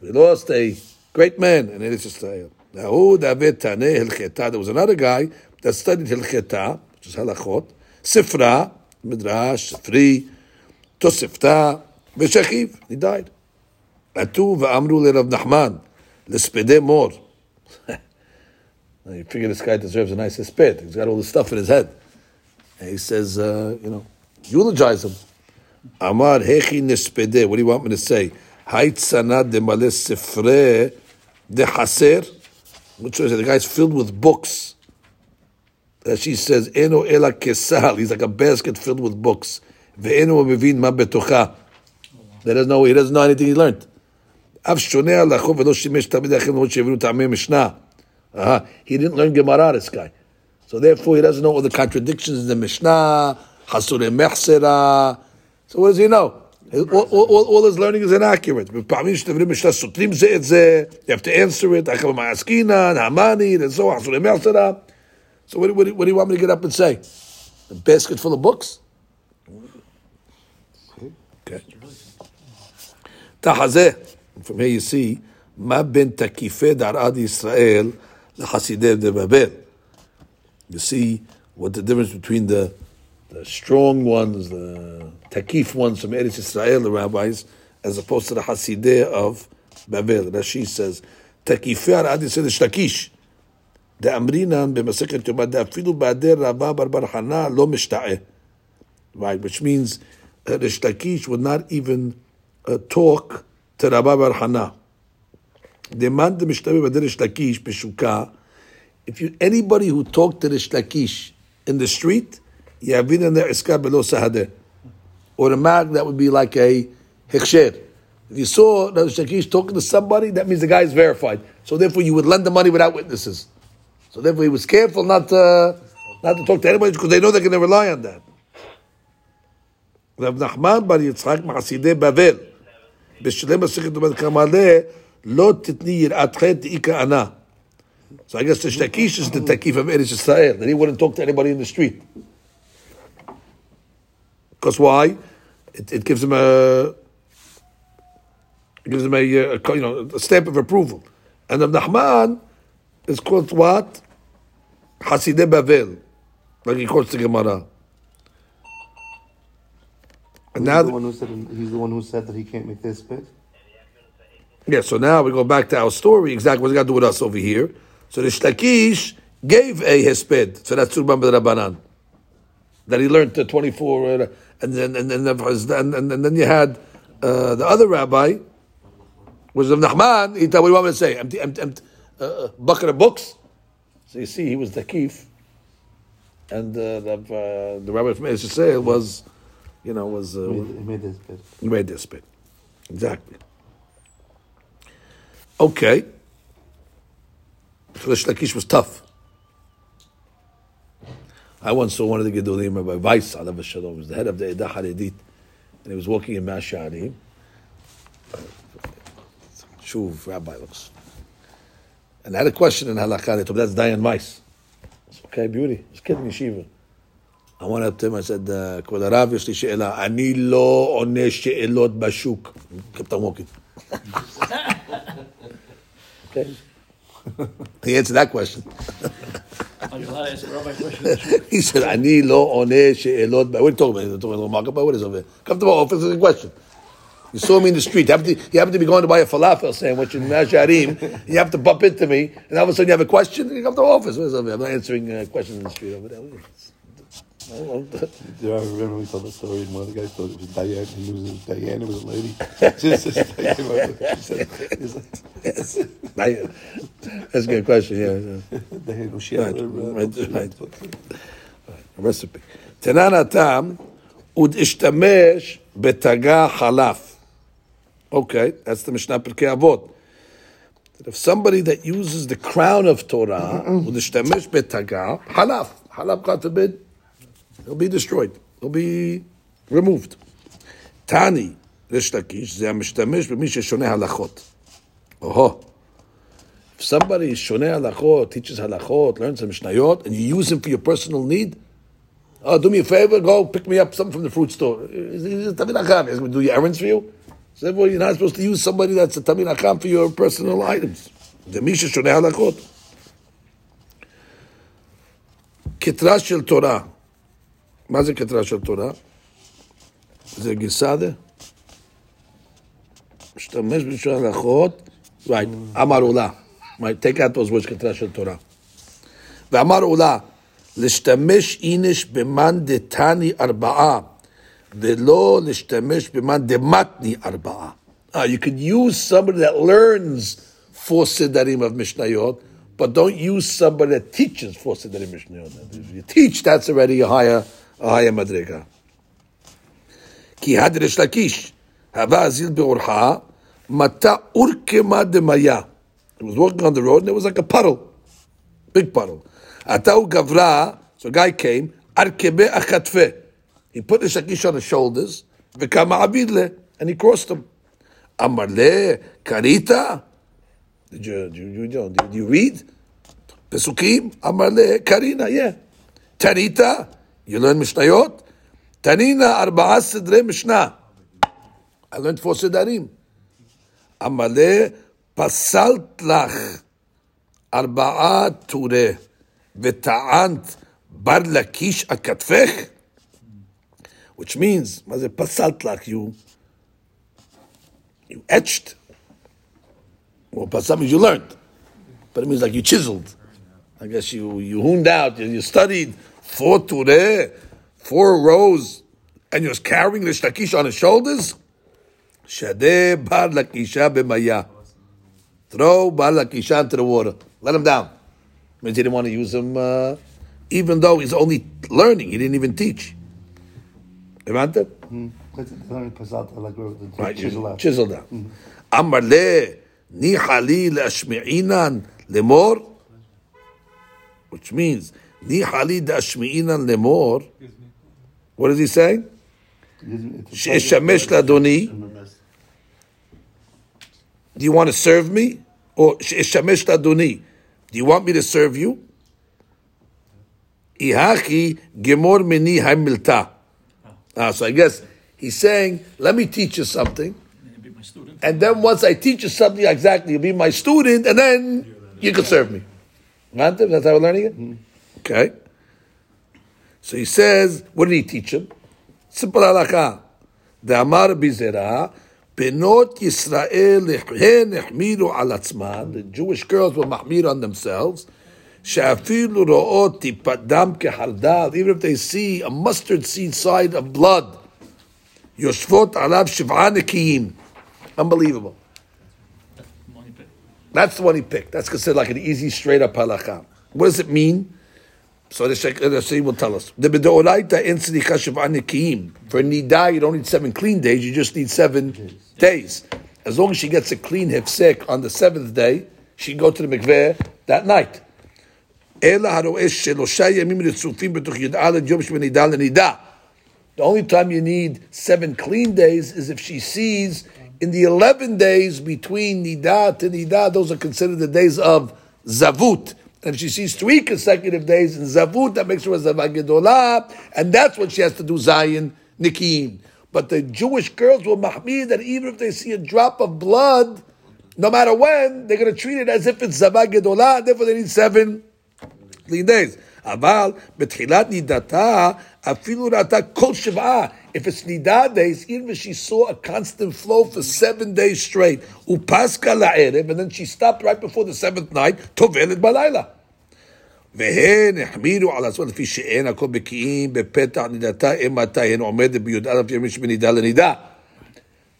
we lost a great man in Eretz Israel. Now, David Taneh Hilcheta. There was another guy that studied Hilcheta, which is halachot, Sifra, Midrash, Sifri, Tosifta, Veshachiv. He died. Atu v'amru le Rav Nachman, l'spedeh mor. [laughs] You figure this guy deserves a nice spit. He's got all this stuff in his head. And he says, uh, you know, eulogize him. Amar hechi nespede. What do you want me to say? Hayt sanad de male sifre de haser. Which is the guy's filled with books. That she says, eno ela kesal. He's like a basket filled with books. Ve'eno mevin ma betocha. He doesn't know. He doesn't know anything he learned. אף שונה הלכו ולא שימש תלמיד אחר למרות שהבינו טעמי משנה. Uh-huh. He didn't learn Gemara, this guy. So therefore, he doesn't know all the contradictions in the Mishnah, Hasure Mechsera. So what does he know? All, all, all, all his learning is inaccurate. בפעמים שתבינים משנה סותרים זה את זה, you have to answer it, אחר מעסקינן, המאני, and so on, Hasure Mechsera. So what, what, what do you want me to get up and say? A basket full of books? Okay. תחזה, from here you see, מה בין תקיפי דערד ישראל לחסידי de Babel. You see what the difference between the, the strong ones, the takif ones from Eretz Israel, the rabbis, as opposed to the Hasideh of Babel. Rashi says, תקיפי ערד ישראל יש לקיש. דאמרינן במסכת יומא דאפילו בעדי רבה בר בר חנה לא משתעה. Right, which means uh, Rish Lakish would not even uh, talk to Rabbi Bar Hana. The Mishnah Peshuka. If you anybody who talked to Rishlakish in the street, Yavin and the Iska below Sahadeh. Or a mag that would be like a heksher. If you saw Rav Shakish talking to somebody, that means the guy is verified. So therefore, you would lend the money without witnesses. So therefore, he was careful not to, not to talk to anybody because they know they're going to rely on that. Rav Nachman bar Yitzchak Ma'asideh Bavel. בשלם מסכת דומת כמעלה, לא תתני יראת חטא דאי כהנה. So I guess the Shtakish is the Takif of Eretz Israel, that he wouldn't talk to anybody in the street. Because why? It, it gives him a it gives him a, a, you know a stamp of approval. And of Nahman is called what? Hasideh Bavel, like he quotes the Gemara. And He's now, the one who said he's the one who said that he can't make this spit. yeah, so now we go back to our story, exactly what's got to do with us over here. So the Shlakish gave a hesped, so that's Surban Rabanan. That he learned the 24, uh, and then and, then and, and, and then you had uh, the other rabbi, was of Nahman, he told, what do you want me to say? Empty, empty, empty uh, bucket of books? So you see, he was the Kif, and uh, the, uh, the rabbi from Eretz Yisrael was, you know, was. Uh, He made, this bit. he made this bit. Exactly. Okay. So the Shlakish was tough. I once saw one of the Gedolim, Rabbi Weiss, Alav Shalom, was the head of the Edah Haredit, and he was walking in Meah Shearim. Shuv, Rabbi looks. And I had a question in Halakha, they told me that's Dayan Weiss. It's okay, beauty. This kid in yeshiva. I went up to him, I said, uh, כבוד הרב, יש לי שאלה. אני לא עונה שאלות בשוק. kept on walking. he answered that question. he said, אני לא onesh שאלות... What are you talking about? Talking about market, what is over? Come to my office, it's a question. You saw me in the street. You happen to, you to be going to buy a falafel sandwich in Meah Shearim. You have to bump into me, and all of a sudden you have a question. You come to my office. What is over? I'm not answering uh, questions in the street over there. I love that. I remember we told the story, and one of the guys thought it was Diane. He was it was Diane. It was a lady. [laughs] Just as Diane. yes. Diane. That's a good question. Yeah. Diane was right. Uh, right. right. A recipe. תנן הטעם, ודשתמש בתגה Okay, that's the Mishnah Pirkei Avot. If somebody that uses the crown of Torah, ud ishtamesh betaga halaf חלף, God forbid, he'll be destroyed. He'll be removed. תני, ריש לקיש, זה המשתמש במי ששונה הלכות. Oh. If somebody is shoneh halachot, teaches halachot, learns some mishnayot, and you use him for your personal need, oh, do me a favor, go pick me up something from the fruit store. He's he's a Tamil Acham. He's going to do your errands for you. So therefore, you're not supposed to use somebody that's a Tamil Acham for your personal items. The Misha shoneh halachot. כתרה של תורה. מה זה כתרה של תורה? זה גיסדה? משתמש בשביל הלכות, right, אמר עולה. Right, take out those words כתרה של תורה. ואמר עולה, להשתמש איניש במן דתני ארבעה, ולא להשתמש במן דמתני ארבעה. Uh, you could use somebody that learns four sedarim of Mishnayot, but don't use somebody that teaches four sedarim Mishnayot. If you teach, that's already a higher, a higher. Ki had Rish Lakish, hava azil be'urha, mata urkema de maya. He was walking on the road and there was like a puddle, big puddle. Atau gavra, so a guy came, arkebe achatfe. He put the shakish on his shoulders, v'kama abidle, and he crossed them. Amarle, karita. Did you, did you, did you read? Pesukim, amarle, karina, yeah. Tarita, you learn Mishnayot? Tanina arba'a sidre Mishnah. I learned four sidarim. Amale pasalt lach arba'a ture v'ta'ant bar lakish akatfech. Which means, pasalt lach, you, you etched. Well, pasal means you learned. But it means like you chiseled. I guess you, you hooned out, you, you studied four ture four rows and he was carrying the shtakish on his shoulders Shadeh bar lakisha b'maya. Throw bar lakisha into the water. Let him down. Means he didn't want to use him, uh, even though he's only learning. He didn't even teach. Uh, the Right, chisel out. Down. Amar le nihali leashmi'inan lemor, which means. What is he a- She'eshamesh ladoni. Do you want to serve me? Or she'eshamesh ladoni. Do you want me to serve you? Ihaki gemor mini hamilta. Ah, so I guess he's saying, let me teach you something. And then once I teach you something exactly, you'll be my student, and then you can serve me. That's how we're learning it? Okay. So he says, what did he teach him? Simple halakha. The Amar Bizera, Benot Yisrael al atzman. The Jewish girls were mahmir on themselves. Sha'afilu ro'ot tipadam kehardal. Even if they see a mustard seed side of blood. Yoshvot alav shiv'anikiyin. Unbelievable. That's the one he picked. That's considered like an easy, straight up halakha. What does it mean? So the Shekhi will tell us. The Bedoraita in Tzedikah Shiva For Nida, you don't need seven clean days, you just need seven days. As long as she gets a clean hefsek on the seventh day, she can go to the mikveh that night. The only time you need seven clean days is if she sees in the 11 days between Nida to Nida, those are considered the days of Zavut. And if she sees three consecutive days in Zavut, that makes her a Zavagedolah, and that's when she has to do Zion Nikim. But the Jewish girls will mahmir that even if they see a drop of blood, no matter when, they're going to treat it as if it's Zavagedolah, therefore they need seven clean days. אבל בתחילת נידתה, אפילו ראתה כל שבעה. If it's נידה days, even if she saw a constant flow for seven days straight, ופסקה לערב, and then she stopped right before the seventh night, טובלת בלילה. והן החמירו על עצמו לפי שאין הכל בקיאים בפתח נידתה אימתה הן עומדת בי"א ימים שבנידה לנידה.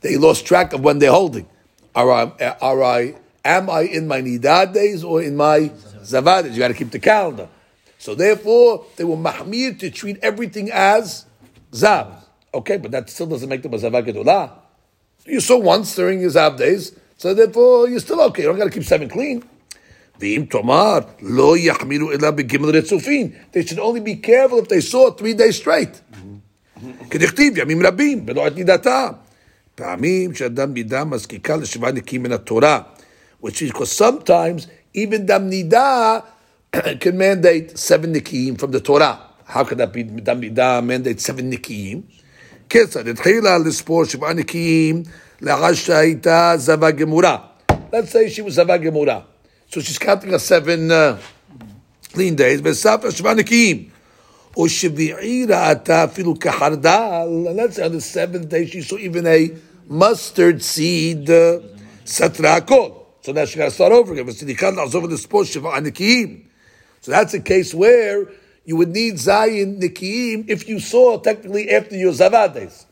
They lost track of when they're holding. Are I, are I, am I in my nidah days or in my zavad days? You got to keep the calendar. So therefore, they were mahmir to treat everything as zav. Okay, but that still doesn't make them a zavad gedolah. You saw once during your zav days, so therefore you're still okay. You don't got to keep seven clean. ואם תאמר, לא יחמירו אלא בגימל רצופין. They should only be careful if they saw three days straight. כדכתיב, ימים רבים, ולא את נידתה. פעמים שאדם נידה מזקיקה לשבעה נקיים מן התורה. Which is because sometimes even דם נידה can [clears throat] mandate seven nikiyim from the Torah. How could that be דם נידה mandate seven nikiyim? כיצד התחילה לספור שבעה נקיים לאחר שהייתה זבה גמורה. Let's say she was זבה גמורה. So she's counting her seven uh, clean days. Vesafra shvanikim. And let's say on the seventh day she saw even a mustard seed uh. So now she got to start over again. So that's a case where you would need zayin nikiim if you saw technically after your zavades.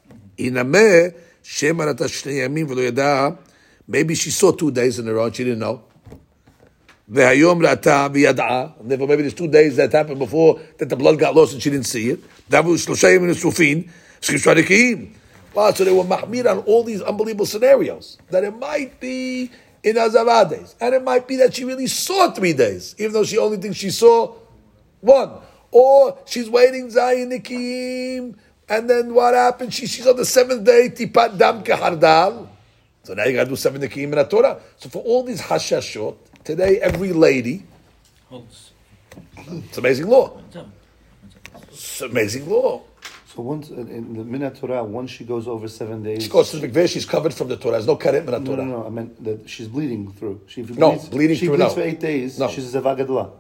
Maybe she saw two days in a row and she didn't know. V'hayom rata v'yad'a. Maybe there's two days that happened before that the blood got lost and she didn't see it. Davu shlosha yamim nesufin. Shkishvadikim. Wow, so they were mahmir on all these unbelievable scenarios. That it might be in Azavade's. And it might be that she really saw three days, even though she only thinks she saw one. Or she's waiting Zayin Nikim, and then what happened? She, she's on the seventh day, Tipat Dam Kehardal. So now you gotta do seven Nikim in the Torah. So for all these hashashot, today every lady, Holds. it's amazing law. It's amazing law. So once in- in the Minat Torah, once she goes over seven days. She goes to the mikveh, she's covered from the Torah. There's no karet min No, Torah. no, no. I meant that she's bleeding through. She if No, bleeds, bleeding she through, bleeds no. for eight days. No. She's a zavagadla.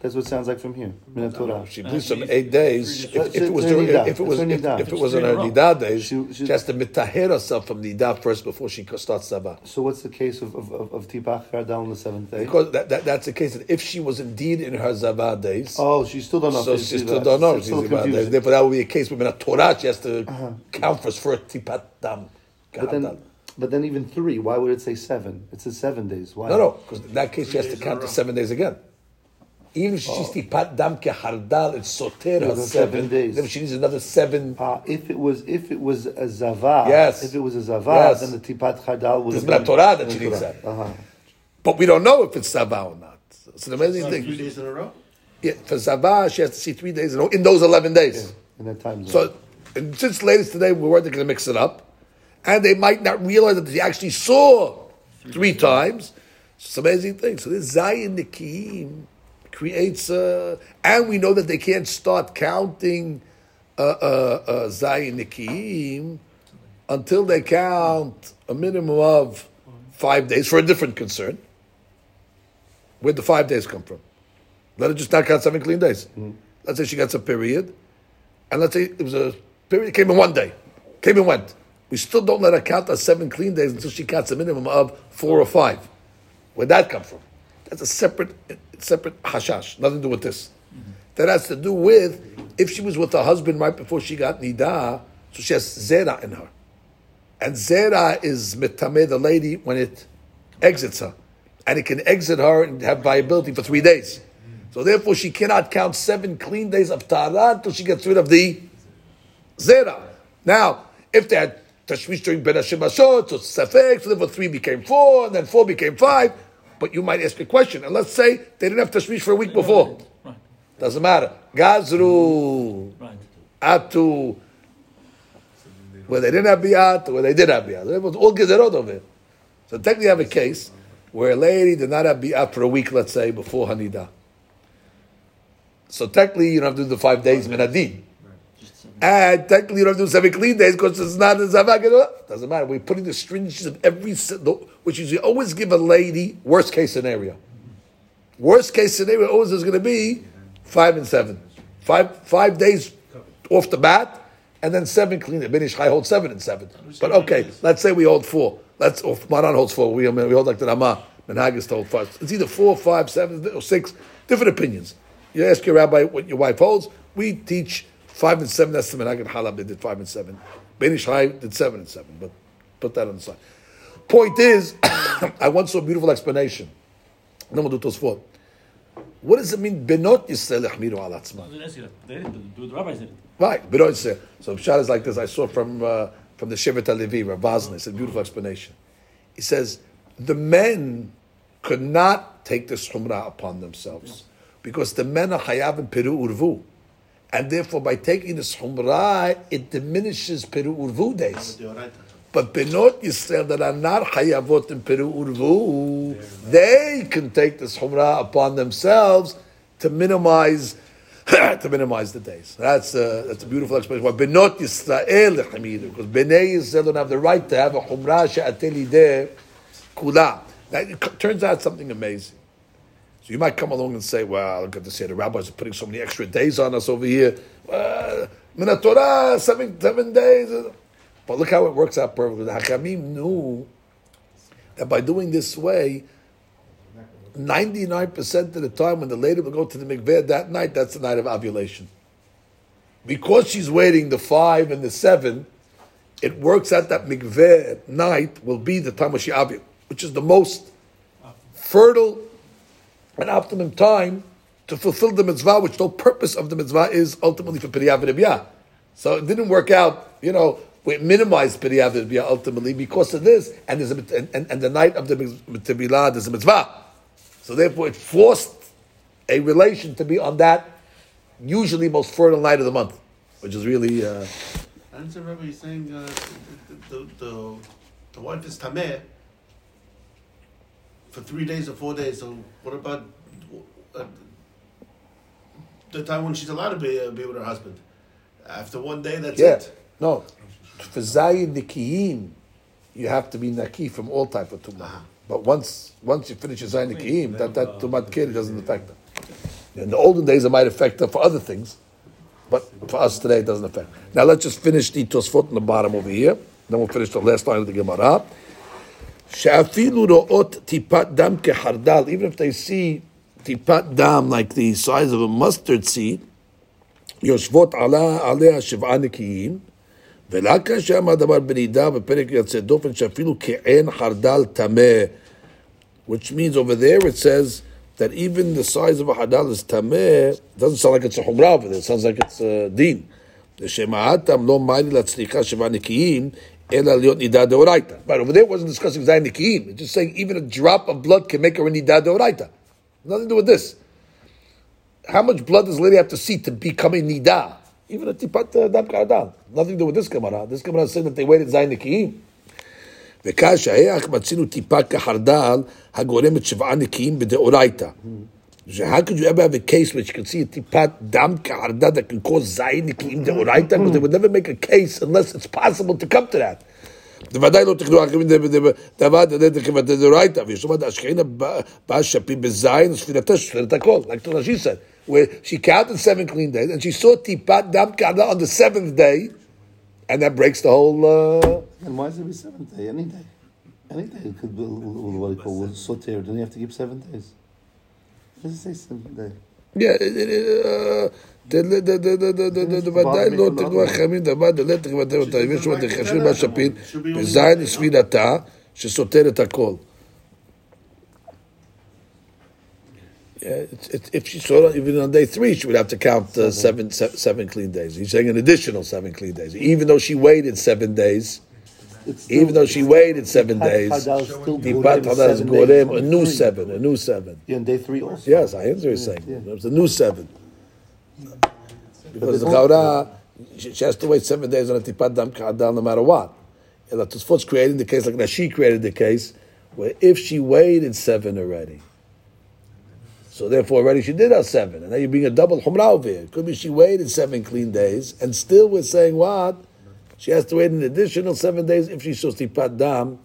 That's what it sounds like from here. Minat Torah. She bleeds some eight days. If, if it was during, nidah. if it was, if, if it was on her in nidah days, She- she, she- has to mitaher herself from nidah first before she starts sabah. So what's the case of of, of, of Tipach Kardal on the seventh day? Because that, that, that's the case that if she was indeed in her zabah days, oh, she still don't know. so she still Tipat. don't know. She's still days. Therefore, that would be a case within a Torah. She has to uh-huh. count first for a tipat dam. But then, but then even three. Why would it say seven? It says seven days. Why? no, no, because in that case she has to count a the seven days again. Even if she's tipat dam kehardal, it's soter her seven seven days. Then she needs another seven. Uh, if it was if it was a zava, Yes. If it was a zava, Yes. then the tipat chadal would There's have not Torah that she needs that. Uh-huh. But we don't know if it's zava or not. It's an amazing Not thing. three days in a row? Yeah, for zava, she has to see three days in, in those 11 days. In that time zone. So, and since ladies today, we weren't going to mix it up, and they might not realize that they actually saw three times. It's an amazing thing. So this Zayin Nikim creates, uh, and we know that they can't start counting uh, uh, uh, until they count a minimum of five days for a different concern. Where'd the five days come from? Let her just not count seven clean days. Let's say she gets a period, and let's say it was a period came in one day, came and went. We still don't let her count as seven clean days until she counts a minimum of four or five. Where'd that come from? That's a separate, separate hashash. Nothing to do with this. That has to do with if she was with her husband right before she got nidah, so she has zera in her, and zera is mitameh the lady when it exits her, and it can exit her and have viability for three days. So therefore, she cannot count seven clean days of tahara until she gets rid of the zera. Now, if they had tashmish during Ben so safek, so therefore three became four, and then four became five. But you might ask a question, and let's say they didn't have tashmish for a week before. Right. Doesn't matter. Gazru, Right. Atu, where they didn't have biat, where they did have biat. It was all gezerot of it. So technically, you have a case where a lady did not have biat for a week, let's say, before Hanida. So technically, you don't have to do the five days minadin. And technically, you don't have to do seven clean days because it's not a zavak. Doesn't matter. We're putting the stringency of every, which is you always give a lady worst case scenario. Worst case scenario always is going to be five and seven. Five five days off the bat, and then seven clean. Ben Ish Chai holds seven and seven. But okay, let's say we hold four. Let's or Maran holds four. We, we hold like the Rama. Menhagis told five. It's either four, five, seven, or six. Different opinions. You ask your rabbi what your wife holds. We teach five and seven. That's the in halab. They did five and seven. Ben Ish Chai did seven and seven. But put that on the side. Point is, [coughs] I once saw a beautiful explanation. No more do Tosfot. What does it mean? Benot Yisrael yachmiru al atzman. I was gonna ask you that. They didn't do it. The rabbis did it. Right, Benot Yisrael. So Pshat is like this. I saw from uh, from the Shevet HaLevi, Rav Wosner. It's a beautiful explanation. He says the men could not take this chumrah upon themselves because the men are hayav and peru urvu, and therefore by taking this chumrah, it diminishes peru urvu days. But Benot Yisrael that are not Hayavot in Peru Urvu, they can take this Humrah upon themselves to minimize [coughs] to minimize the days. That's a, that's a beautiful explanation. Why Benot Yisrael because Bnei Yisrael don't have the right to have a Humrah She'ateli Kula. It turns out something amazing. So you might come along and say, well, look at this here, the rabbis are putting so many extra days on us over here. Uh, Torah, seven, seven days. But look how it works out perfectly. The Hakamim knew that by doing this way, 99% of the time when the lady will go to the mikveh that night, that's the night of ovulation. Because she's waiting the five and the seven, it works out that mikveh night will be the time when she ovulates, which is the most fertile and optimum time to fulfill the mitzvah, which the purpose of the mitzvah is ultimately for Piriyav Rebiyah. So it didn't work out, you know, we minimized Piriyav Rebiyah ultimately because of this, and, there's a, and, and, the night of the Mitzvah, there's a mitzvah. So therefore it forced a relation to be on that usually most fertile night of the month, which is really, uh, And so Rabbi, he's saying uh, the, the, the, the wife is tameh for three days or four days. So what about uh, the time when she's allowed to be, uh, be with her husband? After one day, that's yeah. it. No, for Zayin Nikiyim, you have to be Naki from all type of Tumah. But once once you finish your Zayin Nikiyim, that, that Tumat Kiri doesn't affect them. In the olden days, it might affect them for other things, but for us today, it doesn't affect. Now, let's just finish the Tosfot in the bottom over here. Then we'll finish the last line of the Gemara. שאפילו רואות טיפת דם כחרדל, even if they see טיפת דם like the size of a mustard seed, יושבות עלה, עליה שבעה נקיים, ורק כאשר אמר דבר בנידה בפרק יוצא דופן שאפילו כעין חרדל טמא, which means over there it says that even the size of a חרדל is טמא, doesn't sound like it's a חומרה over there, it sounds like it's a דין. לשמעתם לא מיילי להצליחה שבעה נקיים, אלא להיות נידה דאורייתא. But over there it wasn't discussing זין נקיים, it's just saying even a drop of blood can make her a נידה דאורייתא. Nothing to do with this. How much blood does a lady have to see to become a nida? Even a tipat uh, dam kardal. Nothing to do with this Gemara. This Gemara is saying that they waited zayin nikiyim. וכאש ההיח מצינו טיפה כחרדל הגורמת שבעה נקיים בדאורייתא. So how could you ever have a case which you can see a tipat dam kardal that can cause zayin nikiyim deoraita? Because they would never make a case unless it's possible to come to that. בוודאי לא תקנו אחרים דבר דלת כבתי דאורייתא, ויש לומר השכינה באה שפים בזין, ספינתה שפינתה הכל, like Rashi said, where she counted seven clean days, and she saw tipat dam kardal on the seventh day, and that breaks the whole... Uh, And why is it be seventh day? Any day. Any day it could be what do you call it, sauteed. Then you have to keep seven days. Yeah, Yeah, if, she saw it even on day three, she would have to count uh, seven. Seven, clean days. He's saying an additional seven clean days, even though she waited seven days even though she waited seven days, Hadal still Tipat Gorem Hadal is seven Gorem, days a new seven, a new seven. Yeah, day three also. Yes, I answer is saying. It was a new seven. Because the But they she, she has to wait seven days on a tipat dam ka'adal no matter what. And the Tosfot's creating the case like Rashi created the case where if she waited seven already, so therefore already she did have seven, and now you're bring a double humrah over here. Could be she waited seven clean days, and still we're saying what? She has to wait an additional seven days if she shows tipat dam.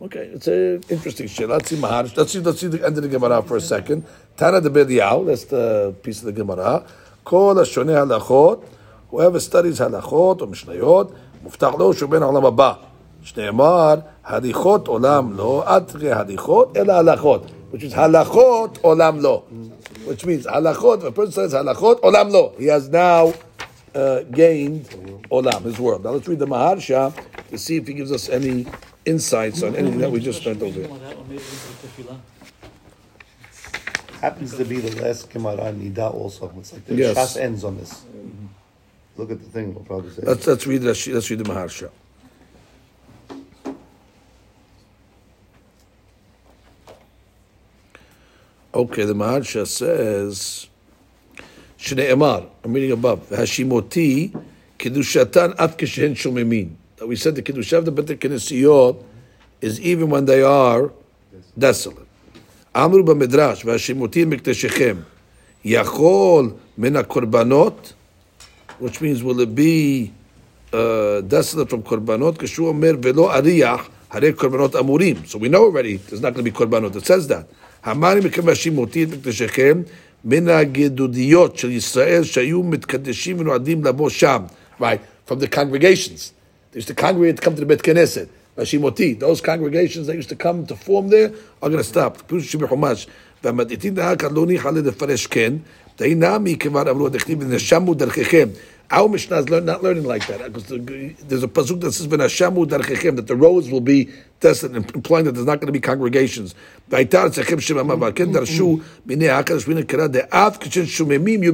Okay, it's an interesting shit. Let's see Maharsha. Let's see, let's see the end of the Gemara for a second. Tana de Bedial, that's the piece of the Gemara. Kol Shoneh Halachot, whoever studies Halachot or Mishnayot, מובטח lo שהוא בן העולם הבא. שנאמר, הליכות עולם לא, אטרי הליכות, which is halachot olam lo. which means הלכות, a person says halachot olam lo. He has now uh, gained olam, his world. Now let's read the Maharsha to see if he gives us any insights on anything that we just learned over here. That one made it into tefillah. Happens to be the last Gemara Nida also. It's like the Yes. Shas ends on this. Look at the thing, we'll probably say. Let's let's read Rashi, let's read the Maharsha. Okay, the Maharsha says, Shne'emar, I'm reading above, Hashimoti, Kedushatan af keshehen shomemin. That we said the Kedusha of the Beit Knesiyot is even when they are desolate. Amru b'midrash, V'hashimoti mikteshechem, Yachol min korbanot which means will it be uh, desolate from? Kashu omer velo ariyach hare korbanot amurim. So we know already there's not going to be korbanot. It says that. Hamani mikavashim motit mikdeshechem min הגדודיות של ישראל שהיו מתקדשים ונועדים לבוא שם. Right, from the congregations. They used to congregate to come to the Bet Knesset. Rashimoti, those congregations that used to come to form there are going to stop. פירוש רש"י בחומש, והמדעיתים דהכא לא ניחא לפרש כן, דהי נמי כבר אמרו דכתיב ונשמו דרככם. Our Mishnah is learn, not learning like that because there's a pasuk that says "V'nashamu darchechem" that the roads will be tested, implying that there's not going to be congregations. V'aytar tzechem shemama v'alken mm-hmm. darshu minei hakadosh b'nei kara de'av kishen shumemim yu.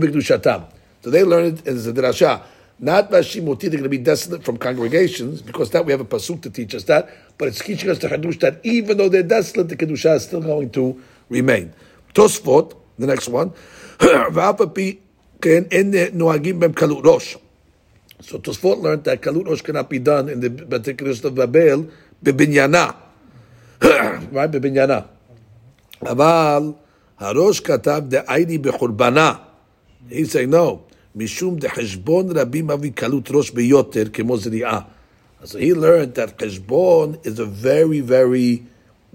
So they learn it as a drasha. Not Vashimoti, they're going to be desolate from congregations, because that we have a pasuk to teach us that, but it's teaching us the Hadush that even though they're desolate, the Kedusha is still going to remain. Tosfot, the next one, [clears throat] V'apapi ken en noagim bem kalut rosh. So Tosfot learned that kalut rosh cannot be done in the Beit Knesset of Babel, bebinyana. [coughs] right, bebinyana. אבל הראש כתב דאייני בחורבנה. He's saying no. משום דחשבון רבים מביא קלות ראש ביותר כמו זריעה. So he learned that חשבון is a very very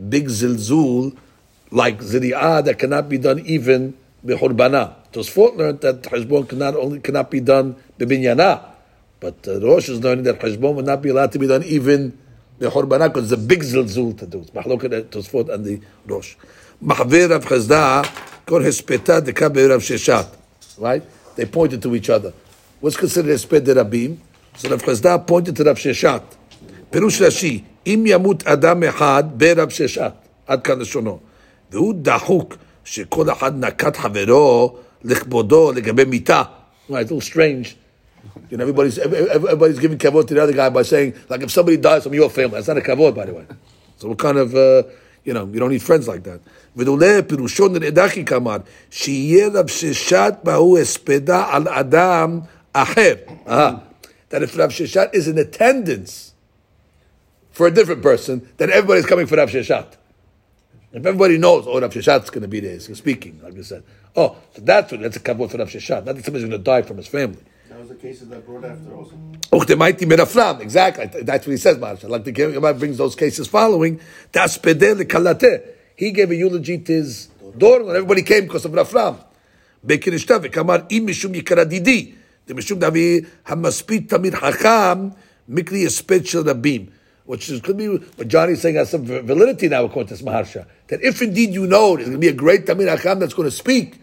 big zilzul like zri'ah that cannot be done even בחורבנה. Tosfot learned that חשבון cannot only cannot be done בבניינה, but uh, Rosh is learning that חשבון would not be allowed to be done even בחורבנה because it's a big zilzul to do. It's מחלוקת Tosfot and the Rosh. מחווה רב חסדה כל הספתה דקה ברב ששת. Right? They pointed to each other. What's considered הספד דרבים? So רב חסדה pointed to רב ששת. פירוש רש"י, אם ימות אדם אחד ברב ששת, עד כאן לשונו, והוא דחוק שכל אחד נקט חברו לכבודו לגבי מיתה. Right, it's a little strange. You know, everybody's, every- everybody's giving kavod to the other guy by saying, like, if somebody dies from your family, that's not a kavod, by the way. So what kind of, uh, you know, you don't need friends like that. ודולה פירושו נראה כי כמר, שיהיה רב ששת בהו הספדה על אדם אחר. Uh, that if Rav Sheshat is in attendance for a different person, then everybody's coming for Rav Sheshat. If everybody knows, oh, Rav Sheshat's going to be there, he's speaking, like you said. Oh, so that's what, that's a kavod for Rav Sheshat. Not that somebody's going to die from his family. That was the cases that brought after also. Exactly. That's what he says, Marsha. Like the Gemara brings those cases following. Das pedel kalate. He gave a eulogy to his daughter, and everybody came because of Rafram. Bekirishta v'kamar im mishum yikara didi. The mishum davi hamaspit tamid hakam mikri esped shel rabim Which is, could be what Johnny's saying has some validity now according to this Maharsha. That if indeed you know there's going to be a great Tamid Hakam that's going to speak,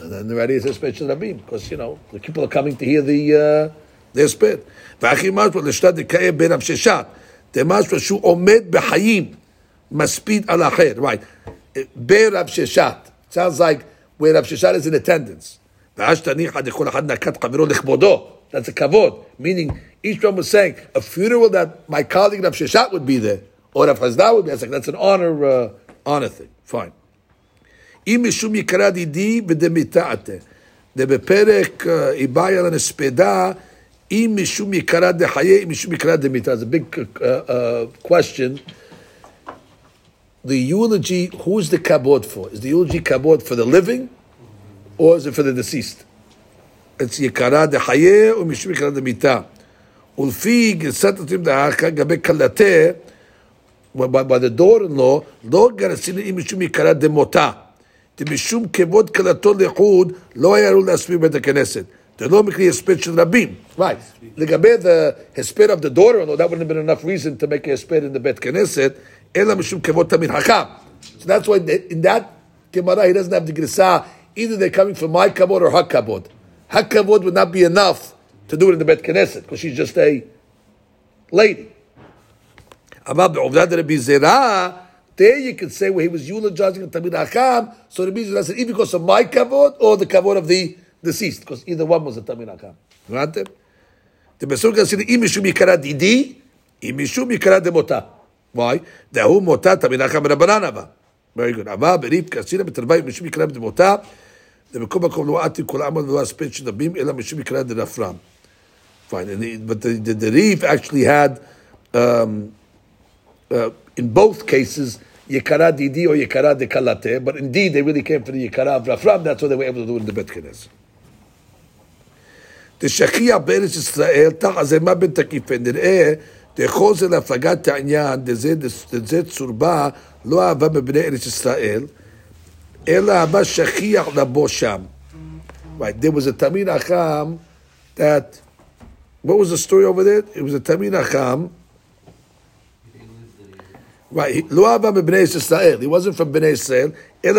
and then the ready is a special Rabim, because you know the people are coming to hear the uh, their spit. והכי משהו לשתת דקאי בין המששת, דמשהו שהוא עומד בחיים, מספיד על האחר, right. ברב ששת, sounds like where רב ששת is in attendance. ואז תניחא דכל אחד נקט חברו לכבודו, that's a כבוד, meaning each one was saying, a funeral that my colleague Rav Sheshat would be there, or Rav Chazda would be, that's, like, that's an honor, uh, honor thing, fine. אם משום יקרא דידי ודמיתעתה. ובפרק אה, איבאי על הנספדה, אם משום יקרא דחיי, אם משום יקרא דמיתה. It's a big uh, uh, question. The eulogy, who is the kabod for? Is the eulogy kabod for the living, or is it for the deceased? It's יקרא דחיי, או משום יקרא דמיתה. ולפי גרסת התים דאחר, גבי כלתה, by, by the daughter-in-law, לא גרסין אם משום יקרא דמותה. דמשום כבוד כלתו לחוד, לא היה ראוי להסביר בית הכנסת. זה לא מקרי הספד של רבים. Right. לגבי the הספד of the daughter-in-law, that wouldn't have been enough reason to make a הספד in the בית כנסת, אלא משום כבוד תמיד חכם. So that's why in that Gemara, he doesn't have the grisa. Either they're coming from my kabod or her kabod. Her kabod would not be enough to do it in the Bet Knesset because she's just a lady. Abab Ovdad Rabbi Zera, there you could say where he was eulogizing Tamid Hakam. So Rabbi Zera said, either because of my kavod or the kavod of the deceased, because either one was a Tamid Hakam. Granted? The Besur can say, אם משום יקרא דידי, אם משום יקרא דמותה. Why? דהוא מותה תמיד אחם רבנן אבא. Very good. אבא בריב כסינה בתרבי משום יקרא דמותה, ובכל מקום לא עתי כל עמד ולא אספד שדבים, אלא משום יקרא דרפרם. Fine. And the, but the, the, the Rif actually had, um, uh, in both cases, Yekara Didi or Yekara de Kalate, but indeed they really came for the Yekara of Rafram, that's what they were able to do in the Bet Knesset. תשכיח בארץ ישראל, תחת זה מה בין תקיפי, נראה דחוזר להפלגת העניין, דזה, דזה צורבה, לא אהבה מבני ארץ ישראל, Right, there was a Talmid Chacham that, what was the story over there? It was a Talmid Chacham. Right, He wasn't from Bnei Israel. I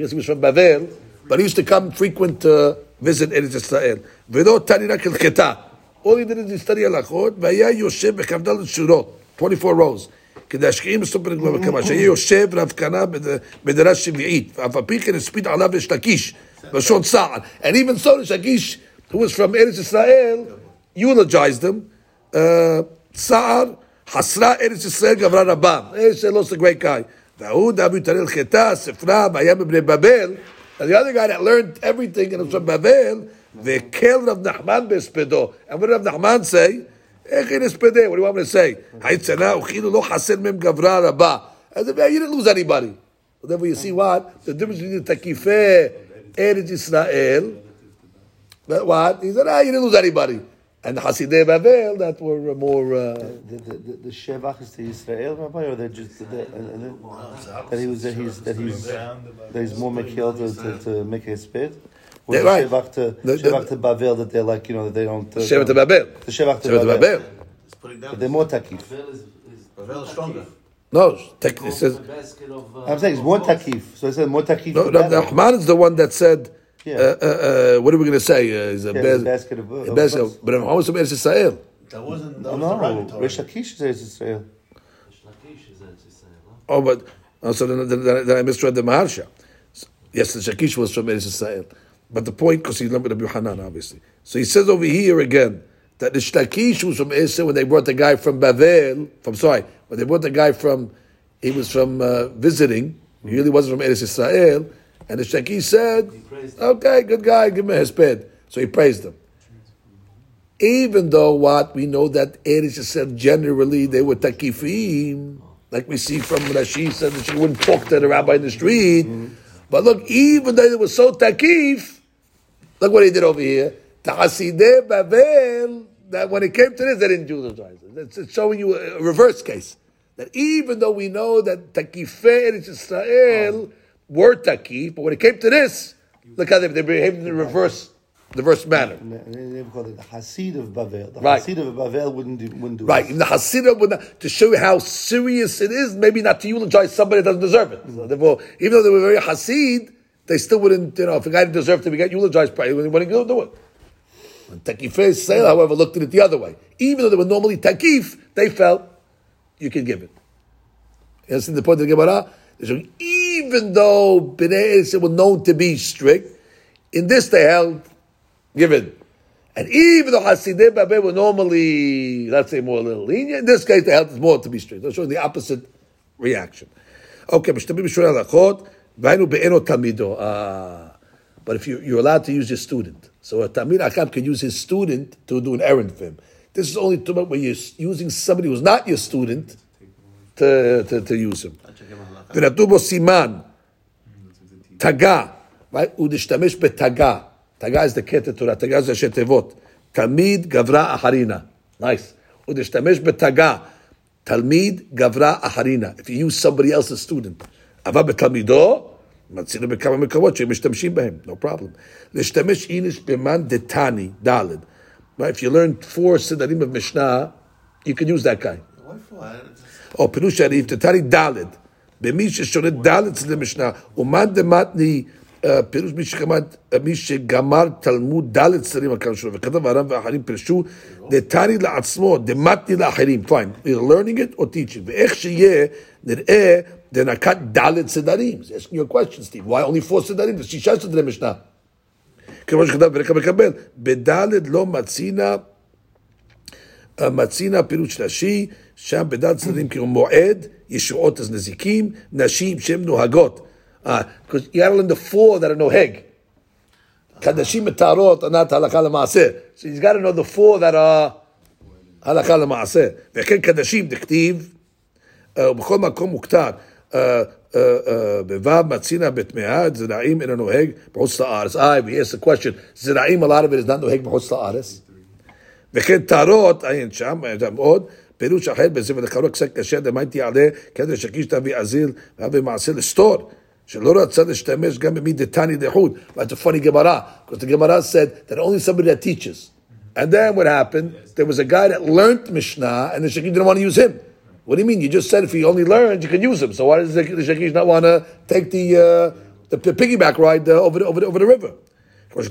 guess he was from Bavel, but he used to come frequent to visit Eretz Israel. All he did is he studied halachot, 24 rows. כדי השקיעים בסוף פרק בבא קמא, שהיה יושב רב כנה בד- בדירה שביעית, ואף על פי כן הספיד עליו יש לקיש, לשון סער. And even so, לקיש, who was from ארץ ישראל, eulogized him, uh, סער, חסרה ארץ ישראל גברה רבה. ארץ ישראל lost a great guy. וההוא דאבו יתרל חטא, ספרה, והיה מבני בבל. And the other guy that learned everything and was from בבל, והקל רב נחמן בהספדו. And what did רב נחמן say? What do you want me to say? As if you didn't lose anybody. Therefore, you see what? The difference between the takifeh, Eretz Israel, that what? He said, ah, you didn't lose anybody. And Hasidei Bavel, that were more. The, the, to Israel, or that he was, that he's, that he's, more Mekil to, make his spit? Or They're the right. Shevach to The- the- Shevach to Bavel that they're like you know that they don't. Uh, Shevet Babel. The Shevach to Shevet Bavel. Babel. It's putting down. But they're more takif. Bavel is stronger. No, tech- it says. I'm saying it's more takif. So I said more takif. No, to Rav Bavel. Is the one that said. Uh, Yeah. uh, uh, what are we going to say? Uh, he's a Yeah, bas- the basket of- a of basket- books. But Rav Nachman was from Eretz Yisrael. That wasn't. That Oh, was no, the rabbit Torah. Rish Lakish says Israel. Oh, but oh, so then, then, then, then I misread the Maharsha. Yes, the Shakish was from Eretz Yisrael. But the point, because he learned Rabbi Hanan, obviously. So he says over here again that the Shlakish was from Eretz when they brought the guy from Bavel, from sorry, when they brought the guy from, he was from uh, visiting, he really wasn't from Eretz Yisrael, and the Shakish said, okay, good guy, give me his bed. So he praised him. Even though what we know that Eretz Yisrael generally they were takifim, like we see from Rashi said that she wouldn't talk to the rabbi in the street. But look, even though they were so takif, look what he did over here. Ta'asideh Babel, that when it came to this, they didn't Judaize it. It's, it's showing you a, reverse case. That even though we know that takifei Eretz Israel oh. were takif, but when it came to this, look how they, they behaved in the reverse, the reverse manner. They- and they call it the Hasid of Bavel. The Right. Hasid of Bavel wouldn't do, wouldn't do Right, it. even the would not, to show you how serious it is, maybe not to eulogize somebody that doesn't deserve it. Mm-hmm. So therefore, even though they were very Hasid, they still wouldn't, you know, if a guy didn't deserve to be get eulogized, probably wouldn't do it. When Takif Sale, however, looked at it the other way. Even though they were normally Takif, they felt you can give it. You understand the point of the Gemara? Even though Bnei Israel were known to be strict, in this they held it. And even though Hasidei Bavel were normally, let's say, more lenient, in this case they held more to be strict. They're showing the opposite reaction. Okay, משתמשים בשונה הלכות. But if you, you're allowed to use your student. So a Talmid Chacham can use his student to do an errand for him. This is only tumah where you're using somebody who's not your student to, to, to use him. ונתנו siman taga, right? הוא נשתמש Taga. is the קטע Torah. Taga is the תיבות. תמיד Gavra Aharina. Nice. הוא נשתמש בתגה. Talmid Gavra Aharina. If you use somebody else's student. אבל בתלמידו, מצינו בכמה מקומות שהם משתמשים בהם, no problem. להשתמש איניש במן דתני, ד'. Right? If you learn four סדרים of Mishnah, you can use that guy. או פירוש הריף, תתני ד', במי ששולט ד' אצל המשנה, ומה דמתני אה, פירוש מי שגמר, מי שגמר תלמוד ד' ספרים על שלו, וכתב הר"ם ואחרים פירשו, דתני לעצמו, דמתני לאחרים, פיין, we're learning it or teaching, ואיך שיהיה, נראה, דנקת ד' סדרים. זה asking you a question, Steve, why only four סדרים? זה שישה סדרי משנה. כמו שכתב ברקע מקבל, בד' לא מצינה מצינה פירוש רש"י, שם בדעת צדדים כאילו מועד, ישועות אז נזיקים, נשים שהן נוהגות. Because you gotta learn the four that are נוהג. קדשים מטהרות ענת הלכה למעשה. So you gotta know the four that are הלכה למעשה. וכן קדשים דכתיב, ובכל מקום מוכתר. uh, uh, uh, בו' מצינה בטמאה, זרעים אינו נוהג בחוץ לארץ. אה, we asked the question, זרעים, a lot of it is not נוהג בחוץ לארץ. וכן טהרות, עין שם, שם עוד, פירוש אחר בזה ולחלוק קצת קשה, דמייתי יעלה, כדי שקיש תביא אזיל, ואבי מעשה לסתור. שלא רצה להשתמש גם במי דתני דחוד. That's a funny Gemara, because the Gemara said that only somebody that teaches. And then what happened, there was a guy that learned Mishnah, and the Shakish didn't want to use him. What do you mean? You just said if he only learns, you can use him. So why does the Shekish not want to take the, uh, the, the piggyback ride uh, over, the, over, the, over the river? The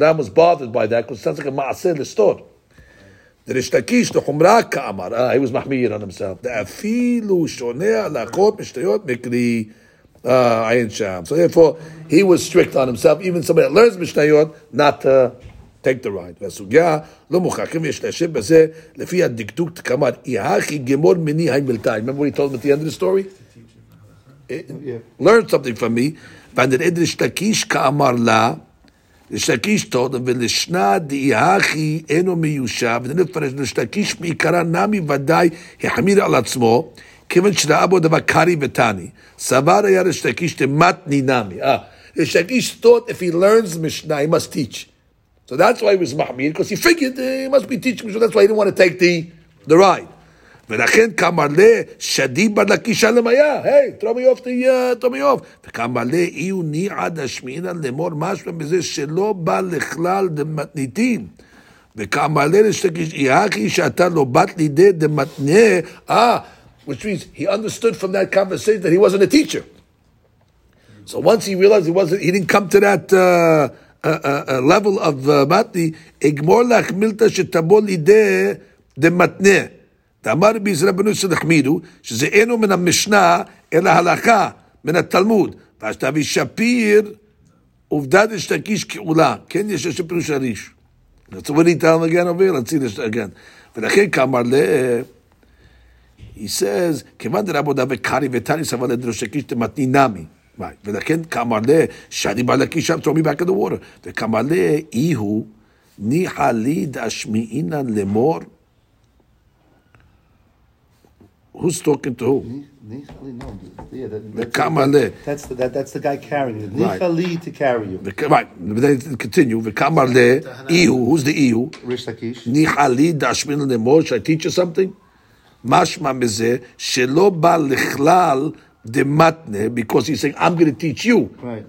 Ram was bothered by that because it sounds like a ma'aseh restored. The Resh Lakish, the Humra Ka'amar, ah, he was mahmir on himself. The Afilu Shonea Lachot Mishtayot Mikri ah, Ayin Sham. So therefore, he was strict on himself, even somebody that learns Mishnayot, not to take the ride. והסוגיה לא מוכרחים, יש להשב בזה, לפי הדקדוק כאמר, יהכי גמור מני המלתאי. Remember what he told him at the end of the story? learn something from me. ונראה דריש לקיש כאמר לה, ריש לקיש טוב, ולשנה דאיהכי אינו מיושב, ונראה לפרש, ריש לקיש מעיקרה נמי ודאי החמיר על עצמו, כיוון שראה בו דבר קרי ותני. סבר היה ריש לקיש דמתני נמי. Ah, ריש לקיש thought if he learns Mishnah, he must teach. So that's why he was mahmir, because he figured uh, he must be teaching, so that's why he didn't want to take the, the ride. ולכן כמרלה שדי בר לקישה למיה, היי, throw me off the, uh, throw me off. וכמרלה אי הוא ניעד השמינא לאמור משמע בזה שלא בא לכלל דמתניתין. וכמרלה לשתקיש יחי שאתה לא בת לידי דמתנה, אה, which means he understood from that conversation that he wasn't a teacher. So once he realized he wasn't, he didn't come to that uh, a level of matni, אגמור לך מילתא שתבוא לידי דמתנה. דאמר רבי ישראל בנו של שנחמידו, שזה אינו מן המשנה, אלא הלכה, מן התלמוד. ואז תביא שפיר, עובדה דשתקיש כעולה. כן, יש אשר פירוש הריש. רצו וניתן לגן עובר, רצינו לגן. ולכן כאמר ל... He says, כיוון דרבו דבי קרעי וטריס אבל לדרוש שקיש דמתני נמי. Right. ולכן כאמר ל... שאני בא לקישה, throw me back in the water. וכאמר ל... אי הוא ניחא לי דשמיעינן לאמור. Who's talking to who? Nichali, no, yeah, that, that's, Kamale. that's the that, that's the guy carrying it. Right. Nichali to carry you. V'ka- Right, but then continue. V'kamar le ihu. Who's the ihu? Rish Lakish. Nichali dashmin lemor. Should I teach you something? Mashma meze shelo ba the matne because he's saying, I'm going to teach you. Right.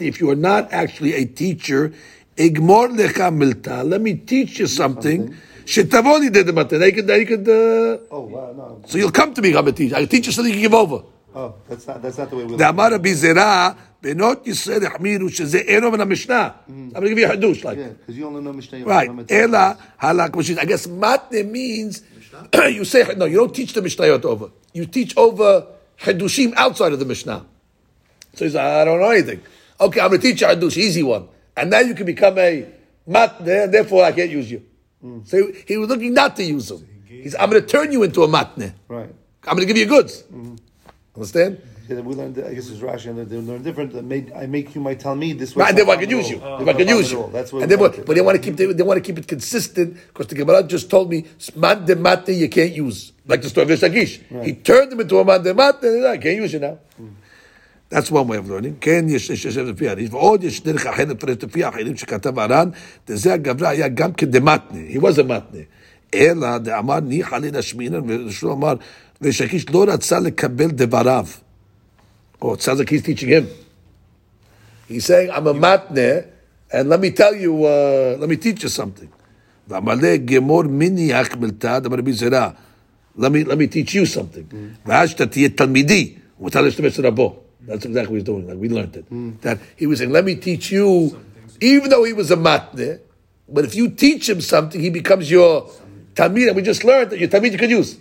If you are not actually a teacher, let me teach you something. Shetavoni did the matne. They could, they could, uh, oh, wow, no. So you'll come to me, I'm a teacher. I teach you something you give over. Oh, that's not that's not the way we. דאמר רבי זרע, בנות ישראל החמירו שזה אינו מן המשנה. I'm going to give you a חידוש, like, Yeah, because you only know Mishnah. you Right. don't know Ela halak machine. I guess matne means [clears throat] you say no. You don't teach the Mishnayot over. You teach over Hadushim outside of the Mishnah. So he's like, I don't know anything. Okay, I'm going to teach you Hadush, easy one, and now you can become a matne, and therefore I can't use you. So he, he was looking not to use him. He's, I'm going to turn you into a matne. Right. I'm going to give you goods. Understand? Yeah, we learned. I guess it's Rashi, and they learn different. That made I make you my Talmid this way. Right, then I can use you. Oh, If I can no use problem at all. you. That's what. and we then what, learned. but they want to keep they, they want to keep it consistent because the Gemara just told me man de mate you can't use like the story of Rish Lakish. He turned him into a man de mate. and I can't use you now. That's one way of learning. כן, יש יש יש לפי הריש, ועוד יש דרך אחרת לפרט לפי האחרים שכתב הר"ן, דזה הגברה היה גם כדמתנה, he was a מתנה. אלא דאמר ניחא לי להשמינן, ושלו אמר, ושקיש לא רצה לקבל דבריו. Oh, it sounds like he's teaching him. He's saying, I'm a matne, And let me tell you, uh, let me teach you something. ואמלא גמור מיני החמלתא, דבר רבי זרע. Let me, let me teach you something. ואז שאתה תהיה תלמידי, הוא רוצה להשתמש לרבו. That's exactly what he's doing, like we learned it. That he was saying, let me teach you, even though he was a matne, but if you teach him something, he becomes your talmid, and we just learned that your talmid you can use.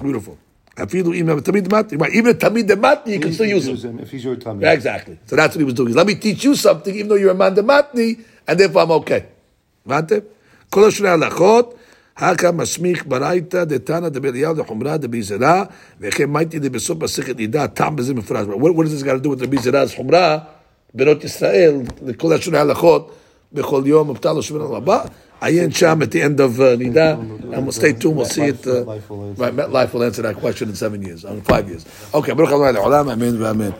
Beautiful. אפילו אם התלמיד מתני, even a תלמיד דמתני, you can still use him. if he's your tummy. Yeah, exactly. So that's what he was doing. Let me teach you something, even though you're a man dematni, and therefore I'm okay. הבנתם? כל השני הלכות, הקא מסמיך ברייתא דתנא דבליהו דחומרא דביזרא, וכן מייטי דבסוף מסכת נידה, טעם בזה מפורש. What, what does this got to do with רבי זרע's חומרא? בנות ישראל, לכל השני הלכות, בכל יום, מבטל לשמין על הבא. Ayin Sham at the end of uh, Nida, and we'll stay tuned. We'll see it. Uh, right, MetLife will answer that question in seven years, in five years. Okay, Baruch Amen, Amen.